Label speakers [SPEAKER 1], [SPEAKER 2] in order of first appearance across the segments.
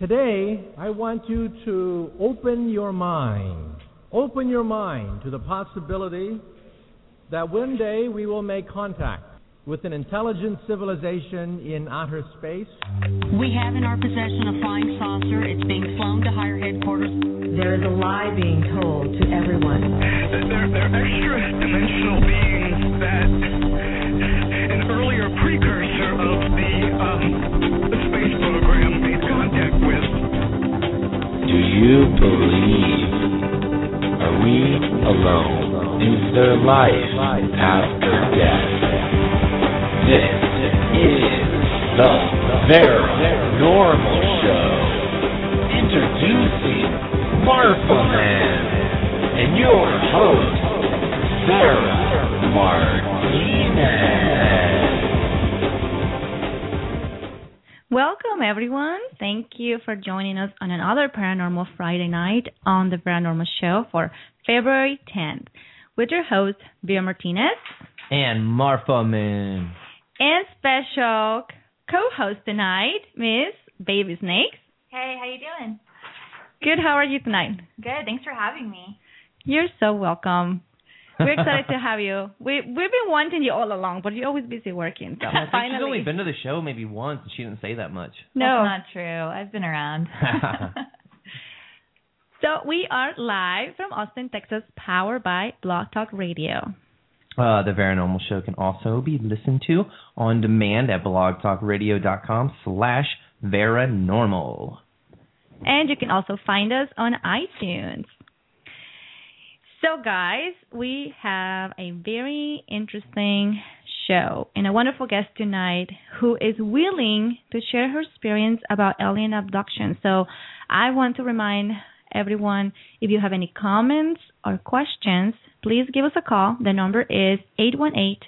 [SPEAKER 1] Today, I want you to open your mind. Open your mind to the possibility that one day we will make contact with an intelligent civilization in outer space.
[SPEAKER 2] We have in our possession a flying saucer. It's being flown to higher headquarters.
[SPEAKER 3] There is a lie being told to everyone.
[SPEAKER 4] They're, they're extra dimensional beings that an earlier precursor
[SPEAKER 5] you believe? Are we alone? Is there life after death? This is the Veranormal Show. Introducing Marfa Man and your host, Vera Martinez.
[SPEAKER 6] Welcome, everyone. Thank you for joining us on another Paranormal Friday night on the Veranormal Show for February 10th with your host, Vera Martinez.
[SPEAKER 7] And Marfa Man
[SPEAKER 6] and special co-host tonight, Miss Baby Snakes.
[SPEAKER 8] Hey, how you doing?
[SPEAKER 6] Good. How are you tonight?
[SPEAKER 8] Good. Thanks for having me.
[SPEAKER 6] You're so welcome. We're excited to have you. We we've been wanting you all along, but you're always busy working. So
[SPEAKER 7] I think
[SPEAKER 6] finally,
[SPEAKER 7] she's only been to the show maybe once, and she didn't say that much.
[SPEAKER 6] no.
[SPEAKER 8] That's not true. I've been around.
[SPEAKER 6] So we are live from Austin, Texas, powered by Blog Talk Radio.
[SPEAKER 7] Uh, the Veranormal Show can also be listened to on demand at blogtalkradio.com slash Veranormal.
[SPEAKER 6] And you can also find us on iTunes. So, guys, we have a very interesting show and a wonderful guest tonight who is willing to share her experience about alien abduction. So, I want to remind everyone if you have any comments or questions, please give us a call. The number is 818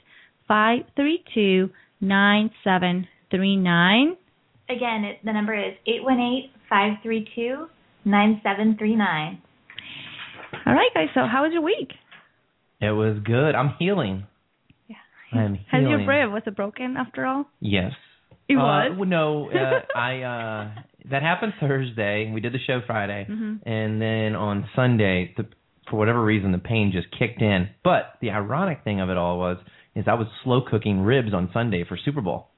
[SPEAKER 6] 532 9739.
[SPEAKER 8] Again, the number is 818 532 9739.
[SPEAKER 6] All right, guys. So, how was your week?
[SPEAKER 7] It was good. I'm healing.
[SPEAKER 6] Yeah.
[SPEAKER 7] I'm
[SPEAKER 6] Has
[SPEAKER 7] healing.
[SPEAKER 6] your rib was it broken after all?
[SPEAKER 7] Yes.
[SPEAKER 6] It
[SPEAKER 7] Uh,
[SPEAKER 6] was.
[SPEAKER 7] no, uh, I uh that happened Thursday. We did the show Friday,
[SPEAKER 6] Mhm.
[SPEAKER 7] and then on Sunday, the, for whatever reason, the pain just kicked in. But the ironic thing of it all was, is I was slow cooking ribs on Sunday for Super Bowl,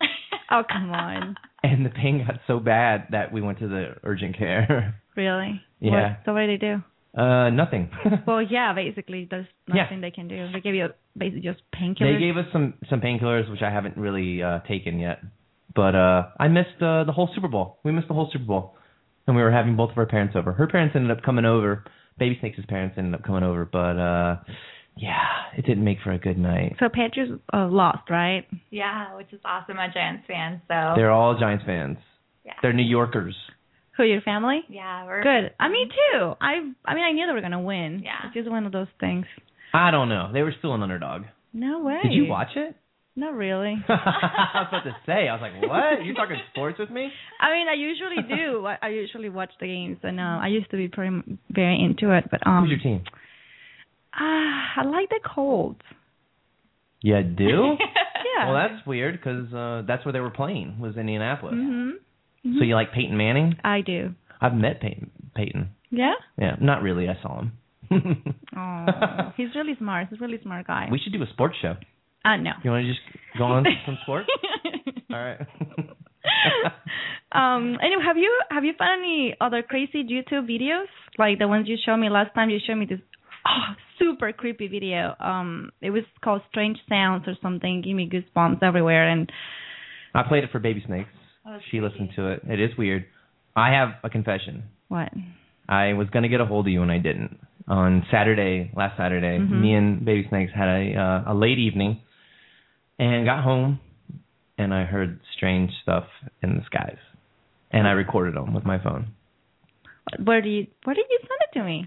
[SPEAKER 6] Oh, come on.
[SPEAKER 7] and the pain got so bad that we went to the urgent care.
[SPEAKER 6] Really?
[SPEAKER 7] Yeah.
[SPEAKER 6] What, so what did they do?
[SPEAKER 7] Uh, nothing.
[SPEAKER 6] Well, yeah, basically, there's
[SPEAKER 7] Yeah.
[SPEAKER 6] nothing they can do. They gave you basically just painkillers.
[SPEAKER 7] they gave us some some painkillers, which I haven't really uh taken yet. But uh I missed uh, the whole Super Bowl. We missed the whole Super Bowl, and we were having both of our parents over. Her parents ended up coming over. Baby Snakes' parents ended up coming over, but uh yeah, it didn't make for a good night.
[SPEAKER 6] So Patriots uh, lost, right?
[SPEAKER 8] Yeah, which is awesome. I'm a Giants fan, so
[SPEAKER 7] They're all Giants fans.
[SPEAKER 8] yeah,
[SPEAKER 7] They're New Yorkers.
[SPEAKER 6] Who your family?
[SPEAKER 8] yeah, we're
[SPEAKER 6] Good. I mean too. I I mean I knew they were gonna win.
[SPEAKER 8] Yeah.
[SPEAKER 6] It's just one of those things.
[SPEAKER 7] I don't know. They were still an underdog.
[SPEAKER 6] No way.
[SPEAKER 7] Did you watch it?
[SPEAKER 6] Not really.
[SPEAKER 7] I was about to say. I was like, "What? You talking sports with me?"
[SPEAKER 6] I mean, I usually do. I, I usually watch the games, and uh, I used to be pretty very into it. But um,
[SPEAKER 7] Who's your team?
[SPEAKER 6] ah, I like the Colts.
[SPEAKER 7] You do?
[SPEAKER 6] Yeah.
[SPEAKER 7] Well, that's weird because uh, that's where they were playing was Indianapolis. So you like Peyton Manning?
[SPEAKER 6] I do.
[SPEAKER 7] I've met Peyton. Peyton.
[SPEAKER 6] Yeah.
[SPEAKER 7] Yeah, not really. I saw him.
[SPEAKER 6] Oh, he's really smart. He's a really smart guy.
[SPEAKER 7] we should do a sports show.
[SPEAKER 6] uh, no.
[SPEAKER 7] You want to just go on some sports? All right.
[SPEAKER 6] um. Anyway, have you have you found any other crazy YouTube videos like the ones you showed me last time? You showed me this oh, super creepy video. Um, it was called Strange Sounds or something. Give me goosebumps everywhere. And
[SPEAKER 7] I played it for Baby Snakes. She listened to it. It is weird. I have a confession.
[SPEAKER 6] what?
[SPEAKER 7] I was gonna get a hold of you and I didn't. On Saturday, last Saturday,
[SPEAKER 6] Mhm.
[SPEAKER 7] me and Baby Snakes had a uh, a late evening, and got home, and I heard strange stuff in the skies, and I recorded them with my phone
[SPEAKER 6] Where do you where did you send it to me?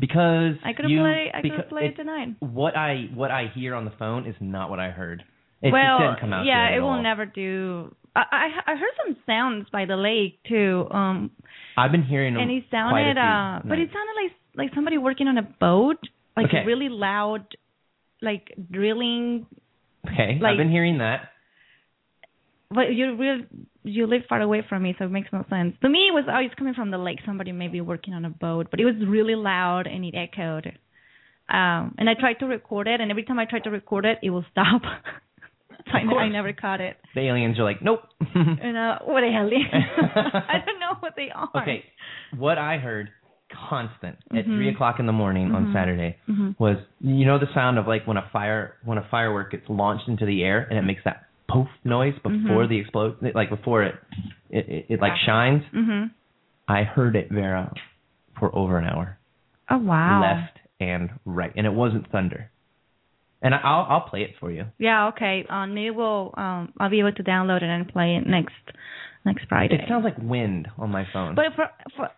[SPEAKER 7] because
[SPEAKER 6] I could have played. I could have played
[SPEAKER 7] it-
[SPEAKER 6] tonight.
[SPEAKER 7] What I what I hear on the phone is not what I heard. It
[SPEAKER 6] well,
[SPEAKER 7] just didn't come out
[SPEAKER 6] yeah, it will never do. I, I I heard some sounds by the lake too. Um,
[SPEAKER 7] I've been hearing them
[SPEAKER 6] and it sounded uh, but it sounded like like somebody working on a boat, like
[SPEAKER 7] Okay.
[SPEAKER 6] really loud, like drilling.
[SPEAKER 7] okay.
[SPEAKER 6] like-
[SPEAKER 7] I've been hearing that.
[SPEAKER 6] but you real you live far away from me, so it makes no sense. To me, it was always coming from the lake. Somebody maybe working on a boat, but it was really loud and it echoed. Um, and I tried to record it, and every time I tried to record it, it will stop. I. I never caught it.
[SPEAKER 7] The aliens are like, nope.
[SPEAKER 6] And uh, what the hell? I don't know what they are.
[SPEAKER 7] okay, what I heard constant at
[SPEAKER 6] Mhm.
[SPEAKER 7] three o'clock in the morning on
[SPEAKER 6] Mhm.
[SPEAKER 7] Saturday
[SPEAKER 6] Mhm.
[SPEAKER 7] was you know the sound of like when a fire when a firework gets launched into the air and it makes that poof noise before
[SPEAKER 6] Mhm.
[SPEAKER 7] the explode like before it it, it, it like shines.
[SPEAKER 6] Mhm.
[SPEAKER 7] I heard it Vera for over an hour.
[SPEAKER 6] Oh wow.
[SPEAKER 7] left and right, and it wasn't thunder. And I'll I'll play it for you.
[SPEAKER 6] Yeah. Okay. Um, maybe we'll um I'll be able to download it and play it next next Friday.
[SPEAKER 7] It sounds like wind on my phone.
[SPEAKER 6] But for for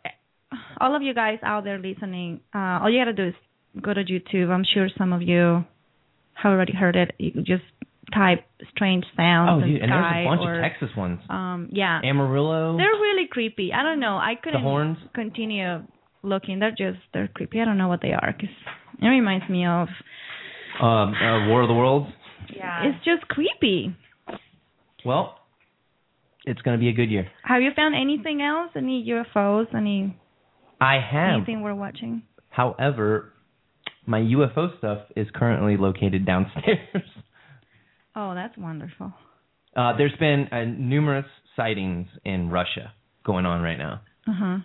[SPEAKER 6] all of you guys out there listening, uh, all you gotta do is go to YouTube. I'm sure some of you have already heard it. You can just type "strange sounds"
[SPEAKER 7] oh, dude, and there's a bunch
[SPEAKER 6] or
[SPEAKER 7] of Texas ones.
[SPEAKER 6] um yeah.
[SPEAKER 7] Amarillo.
[SPEAKER 6] They're really creepy. I don't know. I couldn't
[SPEAKER 7] horns?
[SPEAKER 6] continue looking. They're just they're creepy. I don't know what they are because it reminds me of
[SPEAKER 7] Um, uh, War of the Worlds.
[SPEAKER 8] Yeah.
[SPEAKER 6] it's just creepy.
[SPEAKER 7] Well, it's gonna be a good year.
[SPEAKER 6] Have you found anything else? Any UFOs? Any
[SPEAKER 7] I have.
[SPEAKER 6] anything we're watching?
[SPEAKER 7] However, my UFO stuff is currently located downstairs.
[SPEAKER 6] Oh, that's wonderful.
[SPEAKER 7] Uh, there's been uh, numerous sightings in Russia going on right now.
[SPEAKER 6] Uh huh.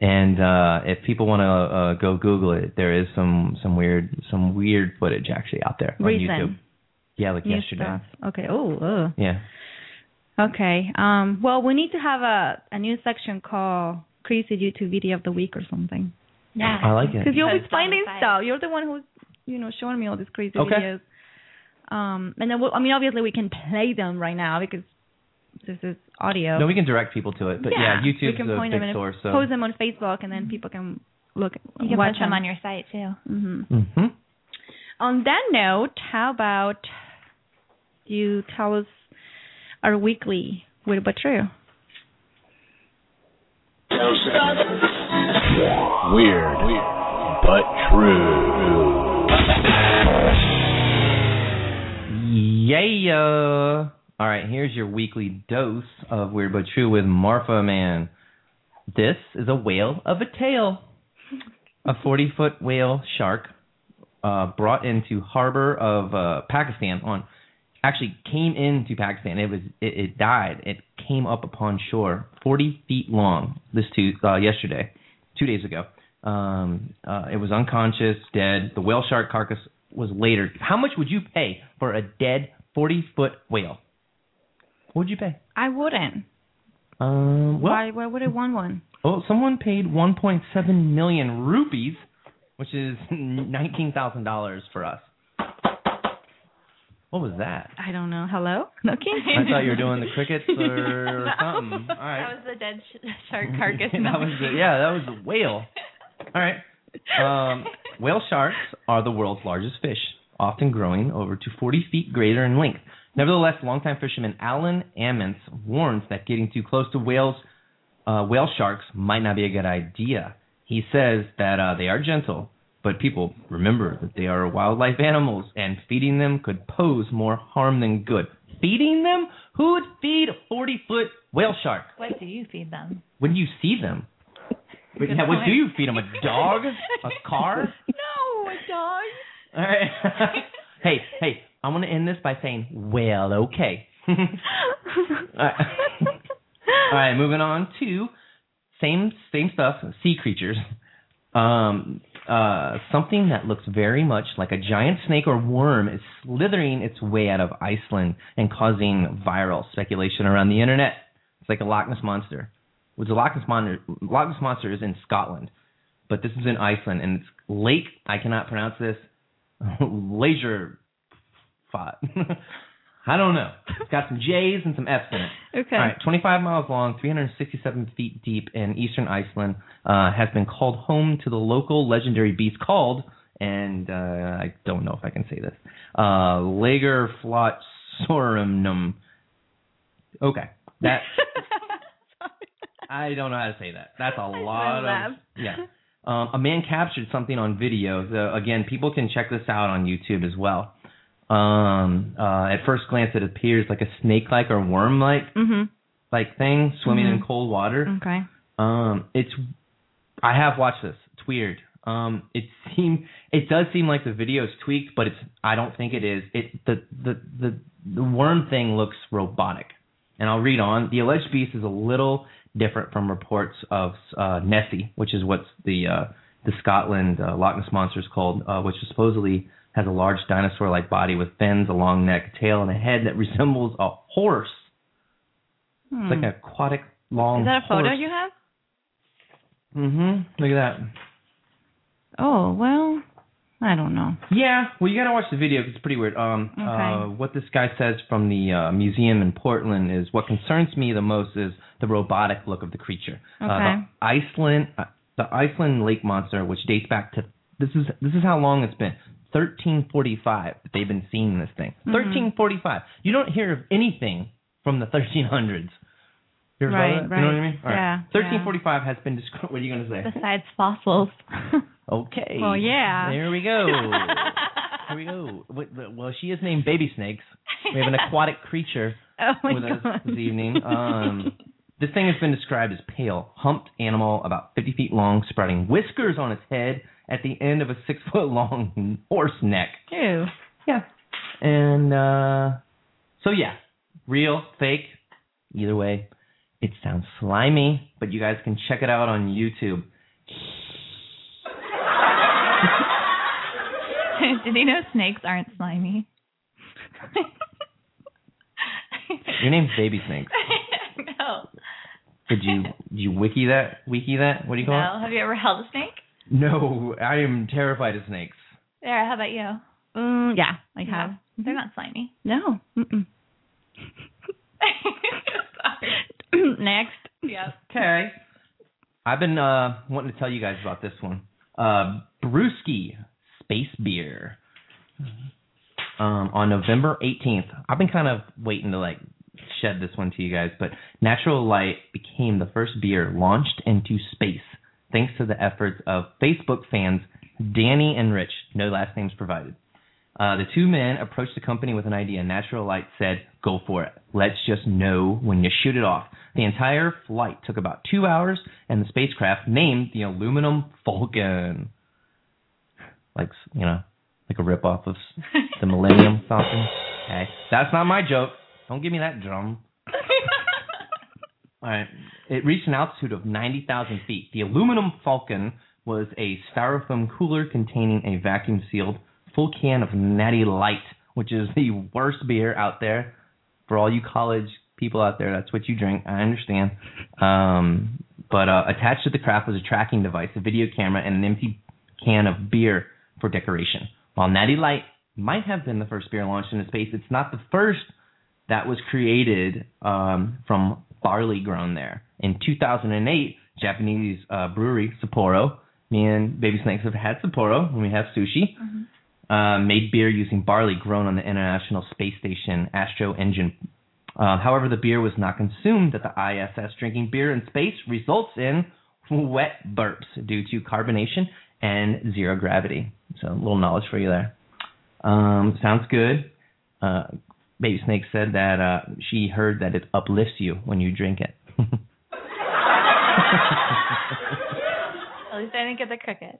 [SPEAKER 7] And uh, if people want to uh, go Google it, there is some some weird some weird footage actually out there on
[SPEAKER 6] Recent.
[SPEAKER 7] YouTube. Yeah, like
[SPEAKER 6] New
[SPEAKER 7] yesterday.
[SPEAKER 6] stuff. Okay. Oh. ugh.
[SPEAKER 7] Yeah.
[SPEAKER 6] Okay. Um. Well, we need to have a a new section called "Crazy YouTube Video of the Week" or something.
[SPEAKER 8] yeah.
[SPEAKER 7] I like it.
[SPEAKER 6] Because you're always
[SPEAKER 8] Post on
[SPEAKER 6] finding
[SPEAKER 8] the
[SPEAKER 6] stuff. You're the one who's you know showing me all these crazy
[SPEAKER 7] Okay.
[SPEAKER 6] videos. Um. And then we'll, I mean, obviously we can play them right now because this is audio.
[SPEAKER 7] No, we can direct people to it, but yeah,
[SPEAKER 6] we
[SPEAKER 7] YouTube's
[SPEAKER 6] can
[SPEAKER 7] a
[SPEAKER 6] point
[SPEAKER 7] big
[SPEAKER 6] them
[SPEAKER 7] source. So.
[SPEAKER 6] post them on Facebook, and then people can look.
[SPEAKER 8] You can
[SPEAKER 6] watch
[SPEAKER 8] post them on your site too.
[SPEAKER 6] hmm
[SPEAKER 7] hmm
[SPEAKER 6] On that note, how about you tell us our weekly weird but true?
[SPEAKER 5] Weird, but true.
[SPEAKER 7] Yeah. All right, here's your weekly dose of Weird But True with Marfa Man. This is a whale of a tail. A 40 foot whale shark uh, brought into harbor of uh, Pakistan on actually came into Pakistan. It was it, it died. It came up upon shore, 40 feet long. This two uh, yesterday, two days ago. Um, uh, it was unconscious, dead. The whale shark carcass was later. How much would you pay for a dead 40 foot whale? What would you pay?
[SPEAKER 6] I wouldn't.
[SPEAKER 7] Um, well,
[SPEAKER 6] why? Why would I want one?
[SPEAKER 7] oh, someone paid 1.7 million rupees, which is $19,000 for us. What was that?
[SPEAKER 6] I don't know. Hello, Looking.
[SPEAKER 7] I thought you were doing the crickets or something. All right.
[SPEAKER 8] That was the dead sh- shark carcass.
[SPEAKER 7] that was the, yeah, that was the whale. All right. Um, whale sharks are the world's largest fish, often growing over to 40 feet greater in length. Nevertheless, longtime fisherman Alan Ammons warns that getting too close to whales, uh, whale sharks might not be a good idea. He says that uh, they are gentle, but people remember that they are wildlife animals, and feeding them could pose more harm than good. Feeding them? Who would feed a 40 foot whale shark?
[SPEAKER 8] What do you feed them?
[SPEAKER 7] When you see them? Yeah, what do you feed them? A dog? A car?
[SPEAKER 6] no, a dog.
[SPEAKER 7] All right. hey, hey, I want to end this by saying, well, okay. All right. All right, moving on to same same stuff, sea creatures. Um, uh, something that looks very much like a giant snake or worm is slithering its way out of Iceland and causing viral speculation around the internet. It's like a Loch Ness monster. Which the Loch Ness monster, Loch Ness monster is in Scotland, but this is in Iceland, and it's Lake. I cannot pronounce this. Leisure fought. I don't know. It's got some J's and some F's in it.
[SPEAKER 6] Okay.
[SPEAKER 7] All right, 25 miles long, 367 feet deep in eastern Iceland, uh, has been called home to the local legendary beast called, and uh, I don't know if I can say this, uh, Lagerflotsorumnum. Okay, that I don't know how to say that. That's a lot of yeah. Um, a man captured something on video. The, again, people can check this out on YouTube as well. Um, uh, at first glance, it appears like a snake-like or worm-like
[SPEAKER 6] Mhm.
[SPEAKER 7] like thing swimming in
[SPEAKER 6] Mhm.
[SPEAKER 7] cold water.
[SPEAKER 6] Okay.
[SPEAKER 7] Um, it's I have watched this. It's weird. Um, it seem it does seem like the video is tweaked, but it's I don't think it is. It the the the the worm thing looks robotic. And I'll read on. The alleged beast is a little different from reports of uh, Nessie, which is what's the uh, the Scotland uh, Loch Ness monster is called, uh, which supposedly has a large dinosaur-like body with fins, a long neck, tail, and a head that resembles a horse.
[SPEAKER 6] Hmm.
[SPEAKER 7] It's like an aquatic long.
[SPEAKER 6] Is that a photo you have?
[SPEAKER 7] Mm-hmm. Look at that.
[SPEAKER 6] Oh well, I don't know.
[SPEAKER 7] Yeah, well, you gotta watch the video 'cause it's pretty weird. Um,
[SPEAKER 6] Okay.
[SPEAKER 7] uh, what this guy says from the uh, museum in Portland is what concerns me the most is the robotic look of the creature. Uh,
[SPEAKER 6] Okay.
[SPEAKER 7] the Iceland, uh, the Iceland lake monster, which dates back to this is this is how long it's been. 1345 that they've been seeing this thing.
[SPEAKER 6] Mhm.
[SPEAKER 7] 1345. You don't hear of anything from the 1300s. You ever
[SPEAKER 6] Right.
[SPEAKER 7] You know what I
[SPEAKER 6] right.
[SPEAKER 7] mean? All right.
[SPEAKER 6] Yeah,
[SPEAKER 7] 1345 has been described. What are you gonna say?
[SPEAKER 6] Besides fossils.
[SPEAKER 7] Okay.
[SPEAKER 6] Well, yeah.
[SPEAKER 7] There we go. Here we go. Well, she is named Baby Snakes. We have an aquatic creature
[SPEAKER 6] oh
[SPEAKER 7] with
[SPEAKER 6] god.
[SPEAKER 7] us this evening. Um, this thing has been described as pale, humped animal, about 50 feet long, sprouting whiskers on its head at the end of a six foot long horse neck.
[SPEAKER 6] Ew.
[SPEAKER 7] Yeah. And uh, so yeah, real, fake, either way, it sounds slimy. But you guys can check it out on YouTube.
[SPEAKER 6] Did you know snakes aren't slimy?
[SPEAKER 7] Your name's Baby Snakes.
[SPEAKER 8] no.
[SPEAKER 7] Did you did you wiki that? Wiki that? What do you call
[SPEAKER 8] No. Have you ever held a snake?
[SPEAKER 7] It? No, I am terrified of snakes.
[SPEAKER 8] There. How about you?
[SPEAKER 6] Mm, yeah, I have.
[SPEAKER 8] They're not slimy.
[SPEAKER 6] No. Next.
[SPEAKER 8] Yep.
[SPEAKER 7] Okay. I've been uh wanting to tell you guys about this one. Uh Brewski Space Beer. Um on November 18th. I've been kind of waiting to like shed this one to you guys, but Natural Light became the first beer launched into space thanks to the efforts of Facebook fans Danny and Rich, no last names provided. Uh, the two men approached the company with an idea. Natural Light said, "Go for it. Let's just know when you shoot it off." The entire flight took about two hours, and the spacecraft named the Aluminum Falcon, like you know, like a ripoff of the Millennium Falcon. Okay, that's not my joke. Don't give me that drum. All right. It reached an altitude of 90,000 feet. The aluminum Falcon was a styrofoam cooler containing a vacuum sealed full can of Natty Light, which is the worst beer out there. For all you college people out there, that's what you drink. I understand. Um, but uh, attached to the craft was a tracking device, a video camera, and an empty can of beer for decoration. While Natty Light might have been the first beer launched into space, it's not the first that was created um, from barley grown there. In 2008, Japanese uh, brewery Sapporo, me and Baby Snakes have had Sapporo when we have sushi, uh, made beer using barley grown on the International Space Station Astro engine. Uh, however, the beer was not consumed at the ISS. Drinking beer in space results in wet burps due to carbonation and zero gravity. So a little knowledge for you there. Um, sounds good. Uh, Baby Snake said that uh, she heard that it uplifts you when you drink it.
[SPEAKER 8] At least I didn't get the crickets.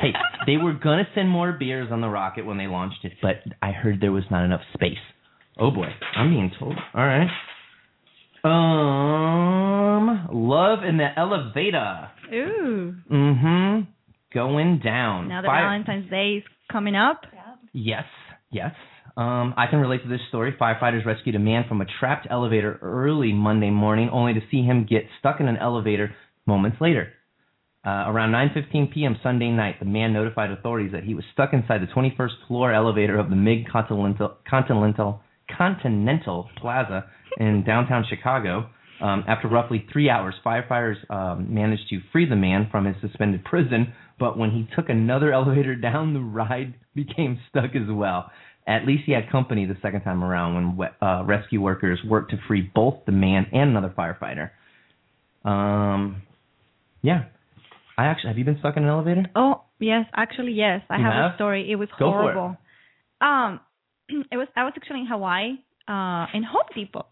[SPEAKER 7] hey, they were gonna send more beers on the rocket when they launched it, but I heard there was not enough space. Oh boy, I'm being told. All right. Um, love in the elevator.
[SPEAKER 6] Ooh.
[SPEAKER 7] Mm-hmm. Going down.
[SPEAKER 6] Now that
[SPEAKER 7] Fire-
[SPEAKER 6] Valentine's Day is coming up.
[SPEAKER 7] Yes, yes. Um, I can relate to this story. Firefighters rescued a man from a trapped elevator early Monday morning, only to see him get stuck in an elevator moments later. Uh, around 9:15 p.m. Sunday night, the man notified authorities that he was stuck inside the 21st floor elevator of the Mid Continental Continental Continental Plaza in downtown Chicago. Um, after roughly three hours, firefighters um, managed to free the man from his suspended prison, but when he took another elevator down, the ride became stuck as well. At least he had company the second time around when uh, rescue workers worked to free both the man and another firefighter. Um, yeah. I actually have you been stuck in an elevator?
[SPEAKER 6] Oh yes, actually yes. I have,
[SPEAKER 7] have?
[SPEAKER 6] a story. It was
[SPEAKER 7] Go for it.
[SPEAKER 6] horrible. Um, it was I was actually in Hawaii, uh, in Home Depot,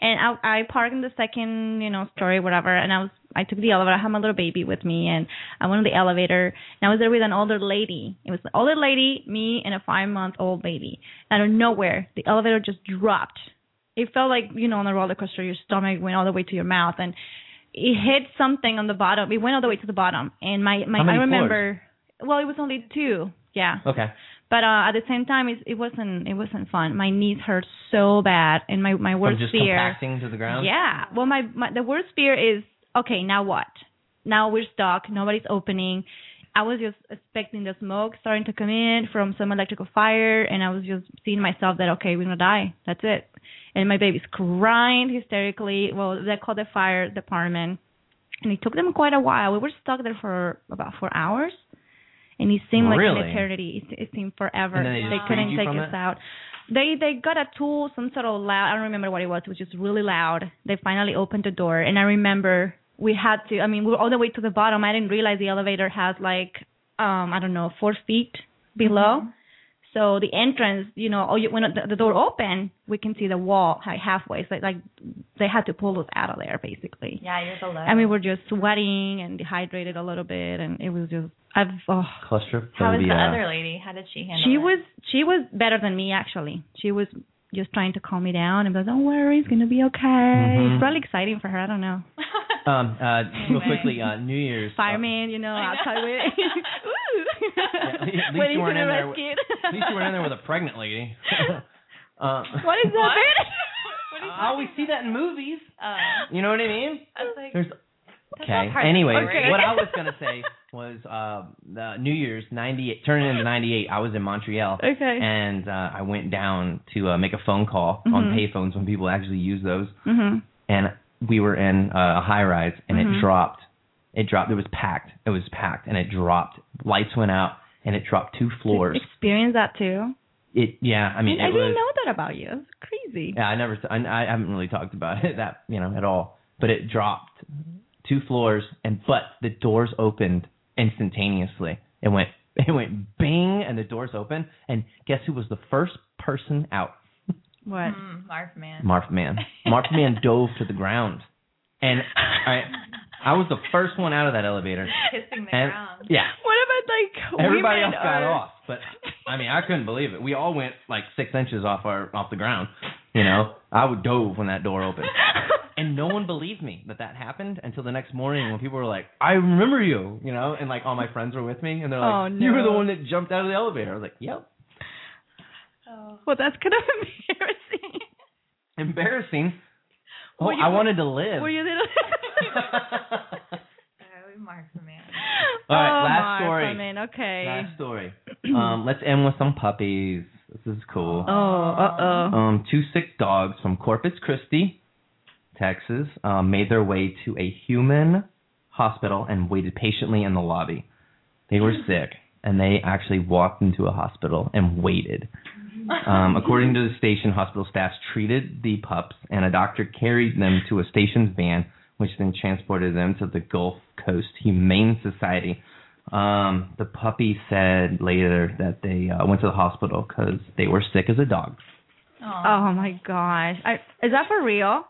[SPEAKER 6] and I I parked in the second you know story whatever, and I was I took the elevator. I had my little baby with me, and I went on the elevator, and I was there with an older lady. It was an older lady, me, and a five month old baby. Out of nowhere, the elevator just dropped. It felt like you know on a roller coaster, your stomach went all the way to your mouth, and it hit something on the bottom. It went all the way to the bottom, and my my I remember. Well, it was only two. Yeah.
[SPEAKER 7] Okay.
[SPEAKER 6] But uh, at the same time, it, it wasn't it wasn't fun. My knees hurt so bad, and my my worst From
[SPEAKER 7] just
[SPEAKER 6] fear.
[SPEAKER 7] compacting to the ground.
[SPEAKER 6] Yeah. Well, my, my the worst fear is okay. Now what? Now we're stuck. Nobody's opening. I was just expecting the smoke starting to come in from some electrical fire, and I was just seeing myself that okay, we're gonna die. That's it. And my baby's crying hysterically. Well, they called the fire department, and it took them quite a while. We were stuck there for about four hours, and it seemed like
[SPEAKER 7] Really?
[SPEAKER 6] an eternity. It, it seemed forever.
[SPEAKER 7] They freed
[SPEAKER 6] couldn't take us
[SPEAKER 7] it?
[SPEAKER 6] out. They they got a tool, some sort of loud. I don't remember what it was. It was just really loud. They finally opened the door, and I remember we had to. I mean, we were all the way to the bottom. I didn't realize the elevator has like um I don't know four feet below. So the entrance, you know, oh, you, when the, the door opened, we can see the wall like halfway. So like they had to pull us out of there basically.
[SPEAKER 8] Yeah, you're below.
[SPEAKER 6] And we were just sweating and dehydrated a little bit, and it was just I've oh
[SPEAKER 7] Claustrophobia.
[SPEAKER 8] How was the other lady? How did she handle
[SPEAKER 6] she
[SPEAKER 8] it?
[SPEAKER 6] was she was better than me actually. She was just trying to calm me down and be like, "Don't worry, it's gonna be okay."
[SPEAKER 7] Mhm.
[SPEAKER 6] It's probably exciting for her. I don't know.
[SPEAKER 7] Um, uh, real quickly, uh, New Year's. uh,
[SPEAKER 6] Fireman, you know, outside with.
[SPEAKER 7] at least
[SPEAKER 6] Ooh.
[SPEAKER 7] you
[SPEAKER 6] Waiting
[SPEAKER 7] weren't
[SPEAKER 6] for
[SPEAKER 7] in there with- at least you weren't in there with a pregnant lady. uh,
[SPEAKER 6] What is that?
[SPEAKER 8] What
[SPEAKER 7] I always see that in movies.
[SPEAKER 8] Uh,
[SPEAKER 7] You know what I mean?
[SPEAKER 8] I like,
[SPEAKER 7] There's
[SPEAKER 8] not
[SPEAKER 7] okay. Anyway, what I was gonna say was uh, the New Year's '98, turning into '98. I was in Montreal,
[SPEAKER 6] Okay.
[SPEAKER 7] and uh, I went down to uh, make a phone call on
[SPEAKER 6] Mhm.
[SPEAKER 7] payphones when people actually use those,
[SPEAKER 6] Mhm.
[SPEAKER 7] and we were in uh, a high rise, and
[SPEAKER 6] Mhm.
[SPEAKER 7] it dropped. It dropped. It was packed. It was packed, and it dropped. Lights went out, and it dropped two floors.
[SPEAKER 6] Experience that too.
[SPEAKER 7] It yeah. I mean,
[SPEAKER 6] I didn't
[SPEAKER 7] was.
[SPEAKER 6] know that about you. It's crazy.
[SPEAKER 7] Yeah, I never. I, I haven't really talked about it that you know at all. But it dropped two floors, and but the doors opened instantaneously. It went it went bing, and the doors opened. And guess who was the first person out?
[SPEAKER 6] What?
[SPEAKER 8] mm, Marf man.
[SPEAKER 7] Marf Man. Marf Man dove to the ground, and I I was the first one out of that elevator.
[SPEAKER 8] Kissing the
[SPEAKER 7] And
[SPEAKER 8] ground.
[SPEAKER 7] yeah,
[SPEAKER 6] What about like
[SPEAKER 7] everybody else got
[SPEAKER 6] are-
[SPEAKER 7] off, but I mean I couldn't believe it. We all went like six inches off our off the ground. You know, I would dove when that door opened. and no one believed me that that happened until the next morning when people were like, "I remember you," you know, and like all my friends were with me, and they're like,
[SPEAKER 6] Oh,
[SPEAKER 7] "You were the one that jumped out of the elevator." I was like, "Yep."
[SPEAKER 8] Oh.
[SPEAKER 6] Well, that's kind of embarrassing.
[SPEAKER 7] Embarrassing. Oh,
[SPEAKER 6] you-
[SPEAKER 7] I wanted to live.
[SPEAKER 6] Were you little?
[SPEAKER 8] Oh, Marf man.
[SPEAKER 7] All right,
[SPEAKER 6] oh,
[SPEAKER 7] last
[SPEAKER 6] Mark,
[SPEAKER 7] story.
[SPEAKER 6] I mean, okay.
[SPEAKER 7] Last story. um, let's end with some puppies. This is cool.
[SPEAKER 6] Oh, uh oh.
[SPEAKER 7] Um, two sick dogs from Corpus Christi, Texas, um, made their way to a human hospital and waited patiently in the lobby. They were sick, and they actually walked into a hospital and waited. Um, according to the station, hospital staff treated the pups, and a doctor carried them to a station's van, which then transported them to the Gulf Coast Humane Society. Um, the puppy said later that they uh, went to the hospital because they were sick as a dog.
[SPEAKER 6] Oh my gosh. I, is that for real?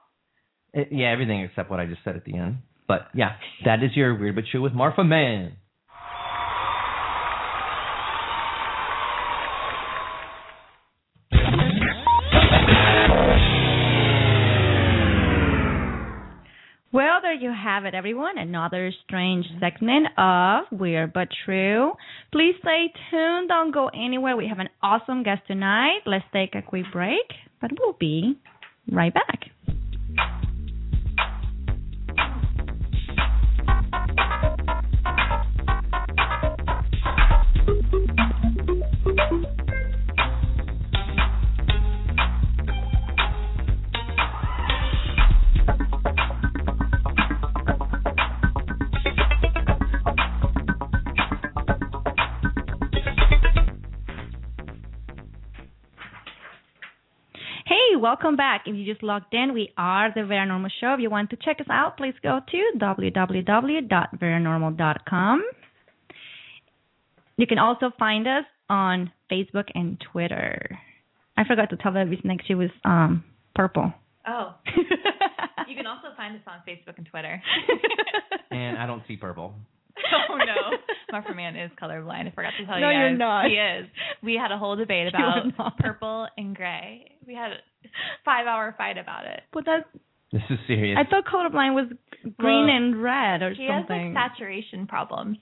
[SPEAKER 7] It- yeah, everything except what I just said at the end. But yeah, that is your weird but true with Marfa Man.
[SPEAKER 6] You have it, everyone. Another strange segment of Weird But True. Please stay tuned. Don't go anywhere. We have an awesome guest tonight. Let's take a quick break, but we'll be right back. Welcome back. If you just logged in, we are the Veranormal Show. If you want to check us out, please go to www.veranormal.com. You can also find us on Facebook and Twitter. I forgot to tell Baby next she was um purple.
[SPEAKER 8] Oh. you can also find us on Facebook and Twitter.
[SPEAKER 7] And I don't see purple.
[SPEAKER 8] oh no. Marfa Man is colorblind. I forgot to tell
[SPEAKER 6] No,
[SPEAKER 8] you guys.
[SPEAKER 6] you're not.
[SPEAKER 8] He is. We had a whole debate about purple and gray. We had a five hour fight about it.
[SPEAKER 6] But that
[SPEAKER 7] This is serious.
[SPEAKER 6] I thought colorblind was green
[SPEAKER 8] Well,
[SPEAKER 6] and red or
[SPEAKER 8] He has
[SPEAKER 6] something.
[SPEAKER 8] like saturation problems.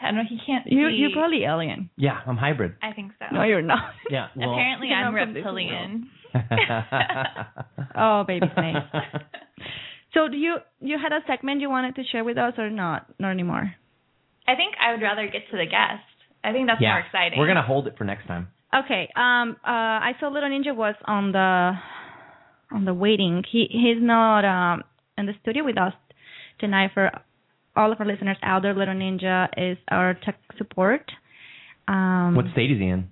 [SPEAKER 8] I don't know. He can't
[SPEAKER 6] you
[SPEAKER 8] see.
[SPEAKER 6] you're probably alien.
[SPEAKER 7] yeah, I'm hybrid.
[SPEAKER 8] I think so.
[SPEAKER 6] No, you're not.
[SPEAKER 7] Yeah. Well,
[SPEAKER 8] Apparently, I'm
[SPEAKER 6] not
[SPEAKER 8] reptilian.
[SPEAKER 6] Oh, baby snake. So do you you had a segment you wanted to share with us or not? Not anymore.
[SPEAKER 8] I think I would rather get to the guest. I think that's
[SPEAKER 7] yeah.
[SPEAKER 8] more exciting.
[SPEAKER 7] We're gonna hold it for next time.
[SPEAKER 6] Okay. Um. Uh. I saw Little Ninja was on the on the waiting. He he's not um in the studio with us tonight. For all of our listeners out there, Little Ninja is our tech support. Um.
[SPEAKER 7] What state is he in?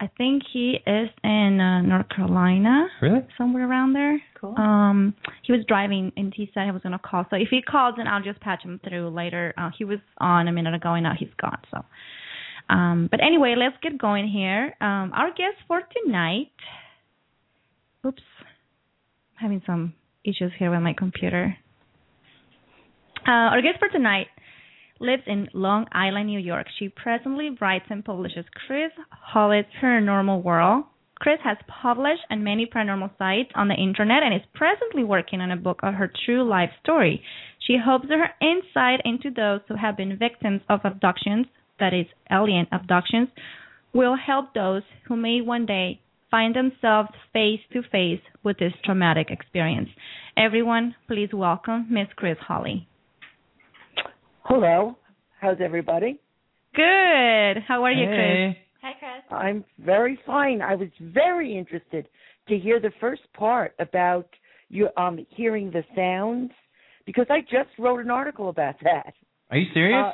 [SPEAKER 6] I think he is in uh, North Carolina,
[SPEAKER 7] Really?
[SPEAKER 6] somewhere around there.
[SPEAKER 8] Cool.
[SPEAKER 6] Um, he was driving and he said he was gonna call. So if he calls, then I'll just patch him through later. Uh, he was on a minute ago and now he's gone. So, um, but anyway, let's get going here. Um, our guest for tonight. Oops, I'm having some issues here with my computer. Uh, our guest for tonight lives in Long Island, New York. She presently writes and publishes Chris Holly's Paranormal World. Chris has published on many paranormal sites on the internet and is presently working on a book of her true life story. She hopes that her insight into those who have been victims of abductions, that is, alien abductions, will help those who may one day find themselves face to face with this traumatic experience. Everyone, please welcome Miss Chris Holly.
[SPEAKER 9] Hello. How's everybody?
[SPEAKER 6] Good. How are you, Chris?
[SPEAKER 8] Hi, Chris.
[SPEAKER 9] I'm very fine. I was very interested to hear the first part about you um hearing the sounds because I just wrote an article about that.
[SPEAKER 7] Are you serious?
[SPEAKER 9] Uh,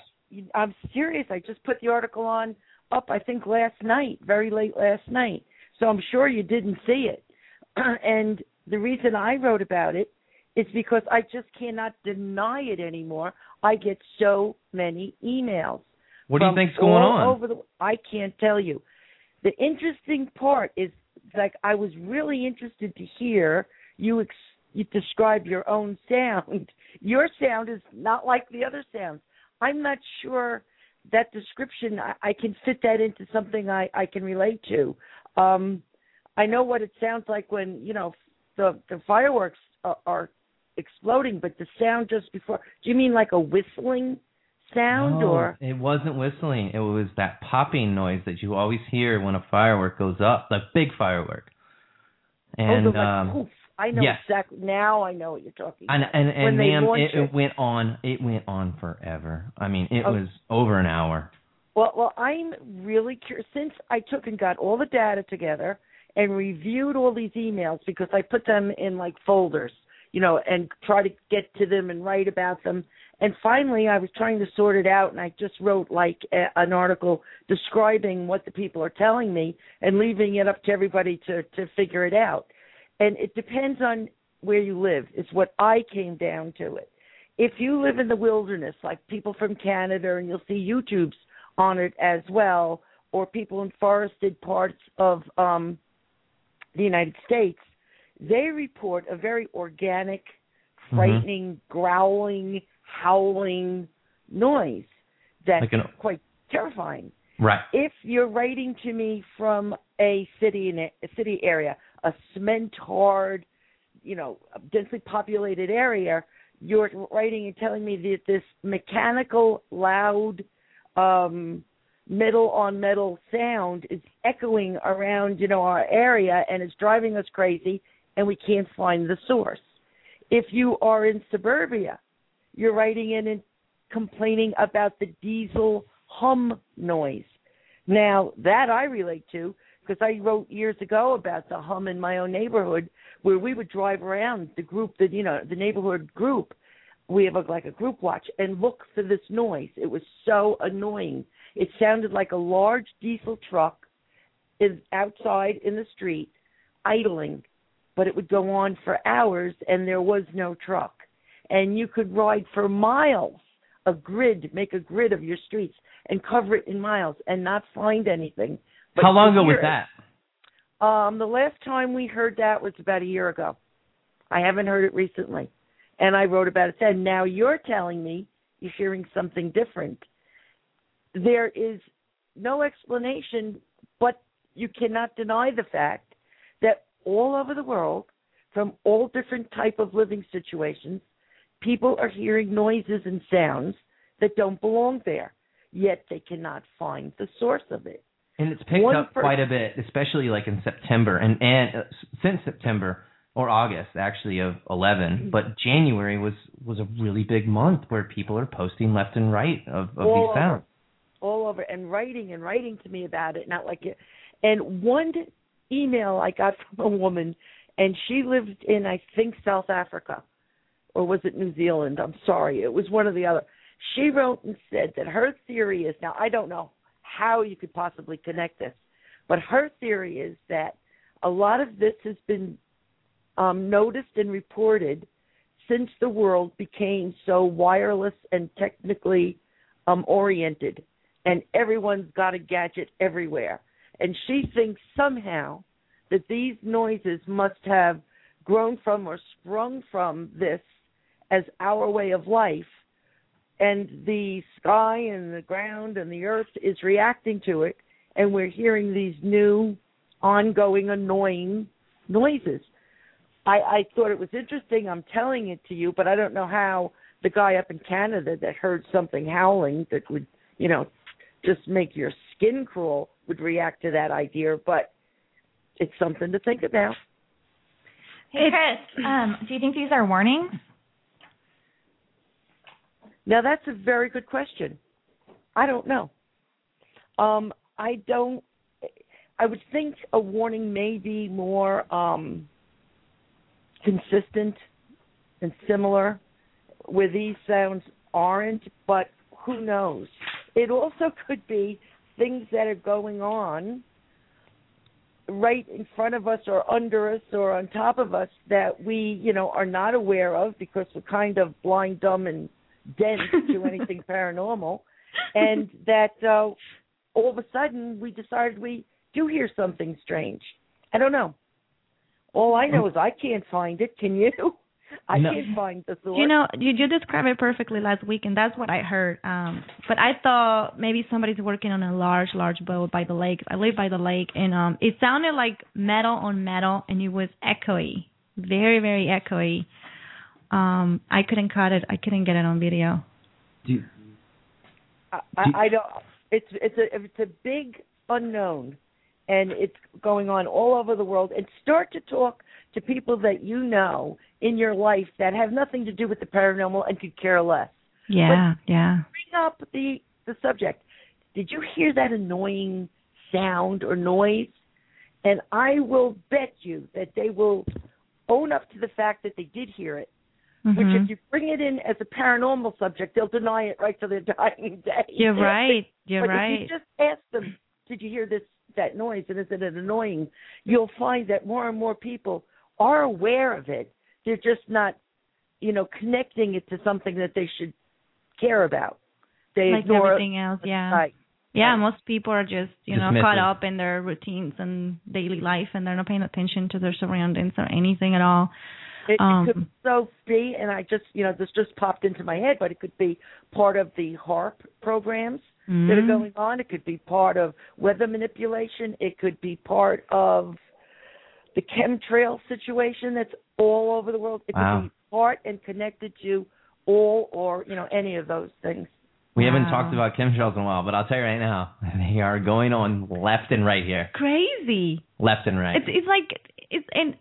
[SPEAKER 9] I'm serious. I just put the article on up I think last night, very late last night. So I'm sure you didn't see it. and the reason I wrote about it is because I just cannot deny it anymore. I get so many emails.
[SPEAKER 7] what do you think's going on?
[SPEAKER 9] Over the, I can't tell you. The interesting part is like I was really interested to hear you ex- you describe your own sound. Your sound is not like the other sounds. I'm not sure that description I, I can fit that into something I I can relate to. Um I know what it sounds like when, you know, the the fireworks are, are exploding, but the sound just before. Do you mean like a whistling sound
[SPEAKER 7] no,
[SPEAKER 9] or
[SPEAKER 7] it wasn't whistling. It was that popping noise that you always hear when a firework goes up, like big firework. And
[SPEAKER 9] oh, the, like,
[SPEAKER 7] um.
[SPEAKER 9] I know
[SPEAKER 7] yes.
[SPEAKER 9] exactly. Now I know what you're talking
[SPEAKER 7] and
[SPEAKER 9] about.
[SPEAKER 7] and and ma'am, it, it went on. It went on forever. I mean, it
[SPEAKER 9] Oh.
[SPEAKER 7] was over an hour.
[SPEAKER 9] Well, well, I'm really curious. Since I took and got all the data together and reviewed all these emails because I put them in like folders, you know, and try to get to them and write about them. And finally, I was trying to sort it out, and I just wrote like a, an article describing what the people are telling me and leaving it up to everybody to to figure it out. And it depends on where you live. Is what I came down to it. If you live in the wilderness, like people from Canada, and you'll see YouTubes on it as well, or people in forested parts of um, the United States, they report a very organic, frightening, growling, howling noise that's
[SPEAKER 7] Like an-
[SPEAKER 9] quite terrifying.
[SPEAKER 7] Right.
[SPEAKER 9] If you're writing to me from a city in a, a city area, a cement hard, you know, densely populated area, you're writing and telling me that this mechanical, loud, um, metal on metal sound is echoing around, you know, our area and it's driving us crazy, and we can't find the source. If you are in suburbia, you're writing in and complaining about the diesel hum noise. Now, that I relate to because I wrote years ago about the hum in my own neighborhood where we would drive around the group that, you know, the neighborhood group. We have a, like a group watch and look for this noise. It was so annoying. It sounded like a large diesel truck is outside in the street idling, but it would go on for hours and there was no truck. And you could ride for miles a grid, make a grid of your streets and cover it in miles and not find anything.
[SPEAKER 7] How long ago was that?
[SPEAKER 9] Um, the last time we heard that was about a year ago. I haven't heard it recently, and I wrote about it then. Now you're telling me you're hearing something different. There is no explanation, but you cannot deny the fact that all over the world, from all different type of living situations, people are hearing noises and sounds that don't belong there, yet they cannot find the source of it.
[SPEAKER 7] And it's picked up
[SPEAKER 9] per-
[SPEAKER 7] quite a bit, especially like in September and and uh, since September or August actually of 11. But January was was a really big month where people are posting left and right of, of
[SPEAKER 9] all
[SPEAKER 7] these
[SPEAKER 9] over,
[SPEAKER 7] sounds.
[SPEAKER 9] all over, and writing and writing to me about it. Not like it. And one email I got from a woman, and she lived in I think South Africa, or was it New Zealand? I'm sorry, it was one or the other. She wrote and said that her theory is now I don't know how you could possibly connect this, but her theory is that a lot of this has been um, noticed and reported since the world became so wireless and technically um, oriented, and everyone's got a gadget everywhere. And she thinks somehow that these noises must have grown from or sprung from this as our way of life, and the sky and the ground and the earth is reacting to it, and we're hearing these new, ongoing, annoying noises. I, I thought it was interesting. I'm telling it to you, but I don't know how the guy up in Canada that heard something howling that would, you know, just make your skin crawl would react to that idea. But it's something to think about.
[SPEAKER 8] Hey, Chris, um, do you think these are warnings?
[SPEAKER 9] Now that's a very good question. I don't know. Um, I don't. I would think a warning may be more um, consistent and similar, where these sounds aren't. But who knows? It also could be things that are going on right in front of us or under us or on top of us that we, you know, are not aware of because we're kind of blind, dumb, and dense to anything paranormal, and that uh, all of a sudden we decided we do hear something strange. I don't know. All I know is I can't find it. Can you? I
[SPEAKER 7] No.
[SPEAKER 9] can't find the source.
[SPEAKER 6] You know, you you described it perfectly last week, and that's what I heard. Um, but I thought maybe somebody's working on a large, large boat by the lake. I live by the lake, and um, it sounded like metal on metal, and it was echoey, very, very echoey. Um, I couldn't cut it. I couldn't get it on video.
[SPEAKER 7] Do,
[SPEAKER 9] I, I, I don't. It's it's a it's a big unknown, and it's going on all over the world. And start to talk to people that you know in your life that have nothing to do with the paranormal and could care less.
[SPEAKER 6] Yeah, yeah.
[SPEAKER 9] Bring up the the subject. Did you hear that annoying sound or noise? And I will bet you that they will own up to the fact that they did hear it. Which,
[SPEAKER 6] Mhm.
[SPEAKER 9] if you bring it in as a paranormal subject, they'll deny it right to their dying day.
[SPEAKER 6] You're right. You're
[SPEAKER 9] but
[SPEAKER 6] right.
[SPEAKER 9] if you just ask them, "Did you hear this that noise? And isn't it annoying?" You'll find that more and more people are aware of it. They're just not, you know, connecting it to something that they should care about. They
[SPEAKER 6] like
[SPEAKER 9] ignore
[SPEAKER 6] everything else, yeah.
[SPEAKER 9] Right.
[SPEAKER 6] Yeah, most people are just, you know,
[SPEAKER 7] Dismissive.
[SPEAKER 6] caught up in their routines and daily life and they're not paying attention to their surroundings or anything at all.
[SPEAKER 9] It,
[SPEAKER 6] Um,
[SPEAKER 9] it could so be, and I just, you know, this just popped into my head, but it could be part of the HAARP programs that are
[SPEAKER 6] Mhm.
[SPEAKER 9] going on. It could be part of weather manipulation. It could be part of the chemtrail situation that's all over the world. It
[SPEAKER 7] Wow.
[SPEAKER 9] could be part and connected to all or, you know, any of those things.
[SPEAKER 7] we haven't talked about chemtrails in a while, but I'll tell you right now, they are going on left and right here.
[SPEAKER 6] Crazy.
[SPEAKER 7] Left and right.
[SPEAKER 6] It's it's like it's and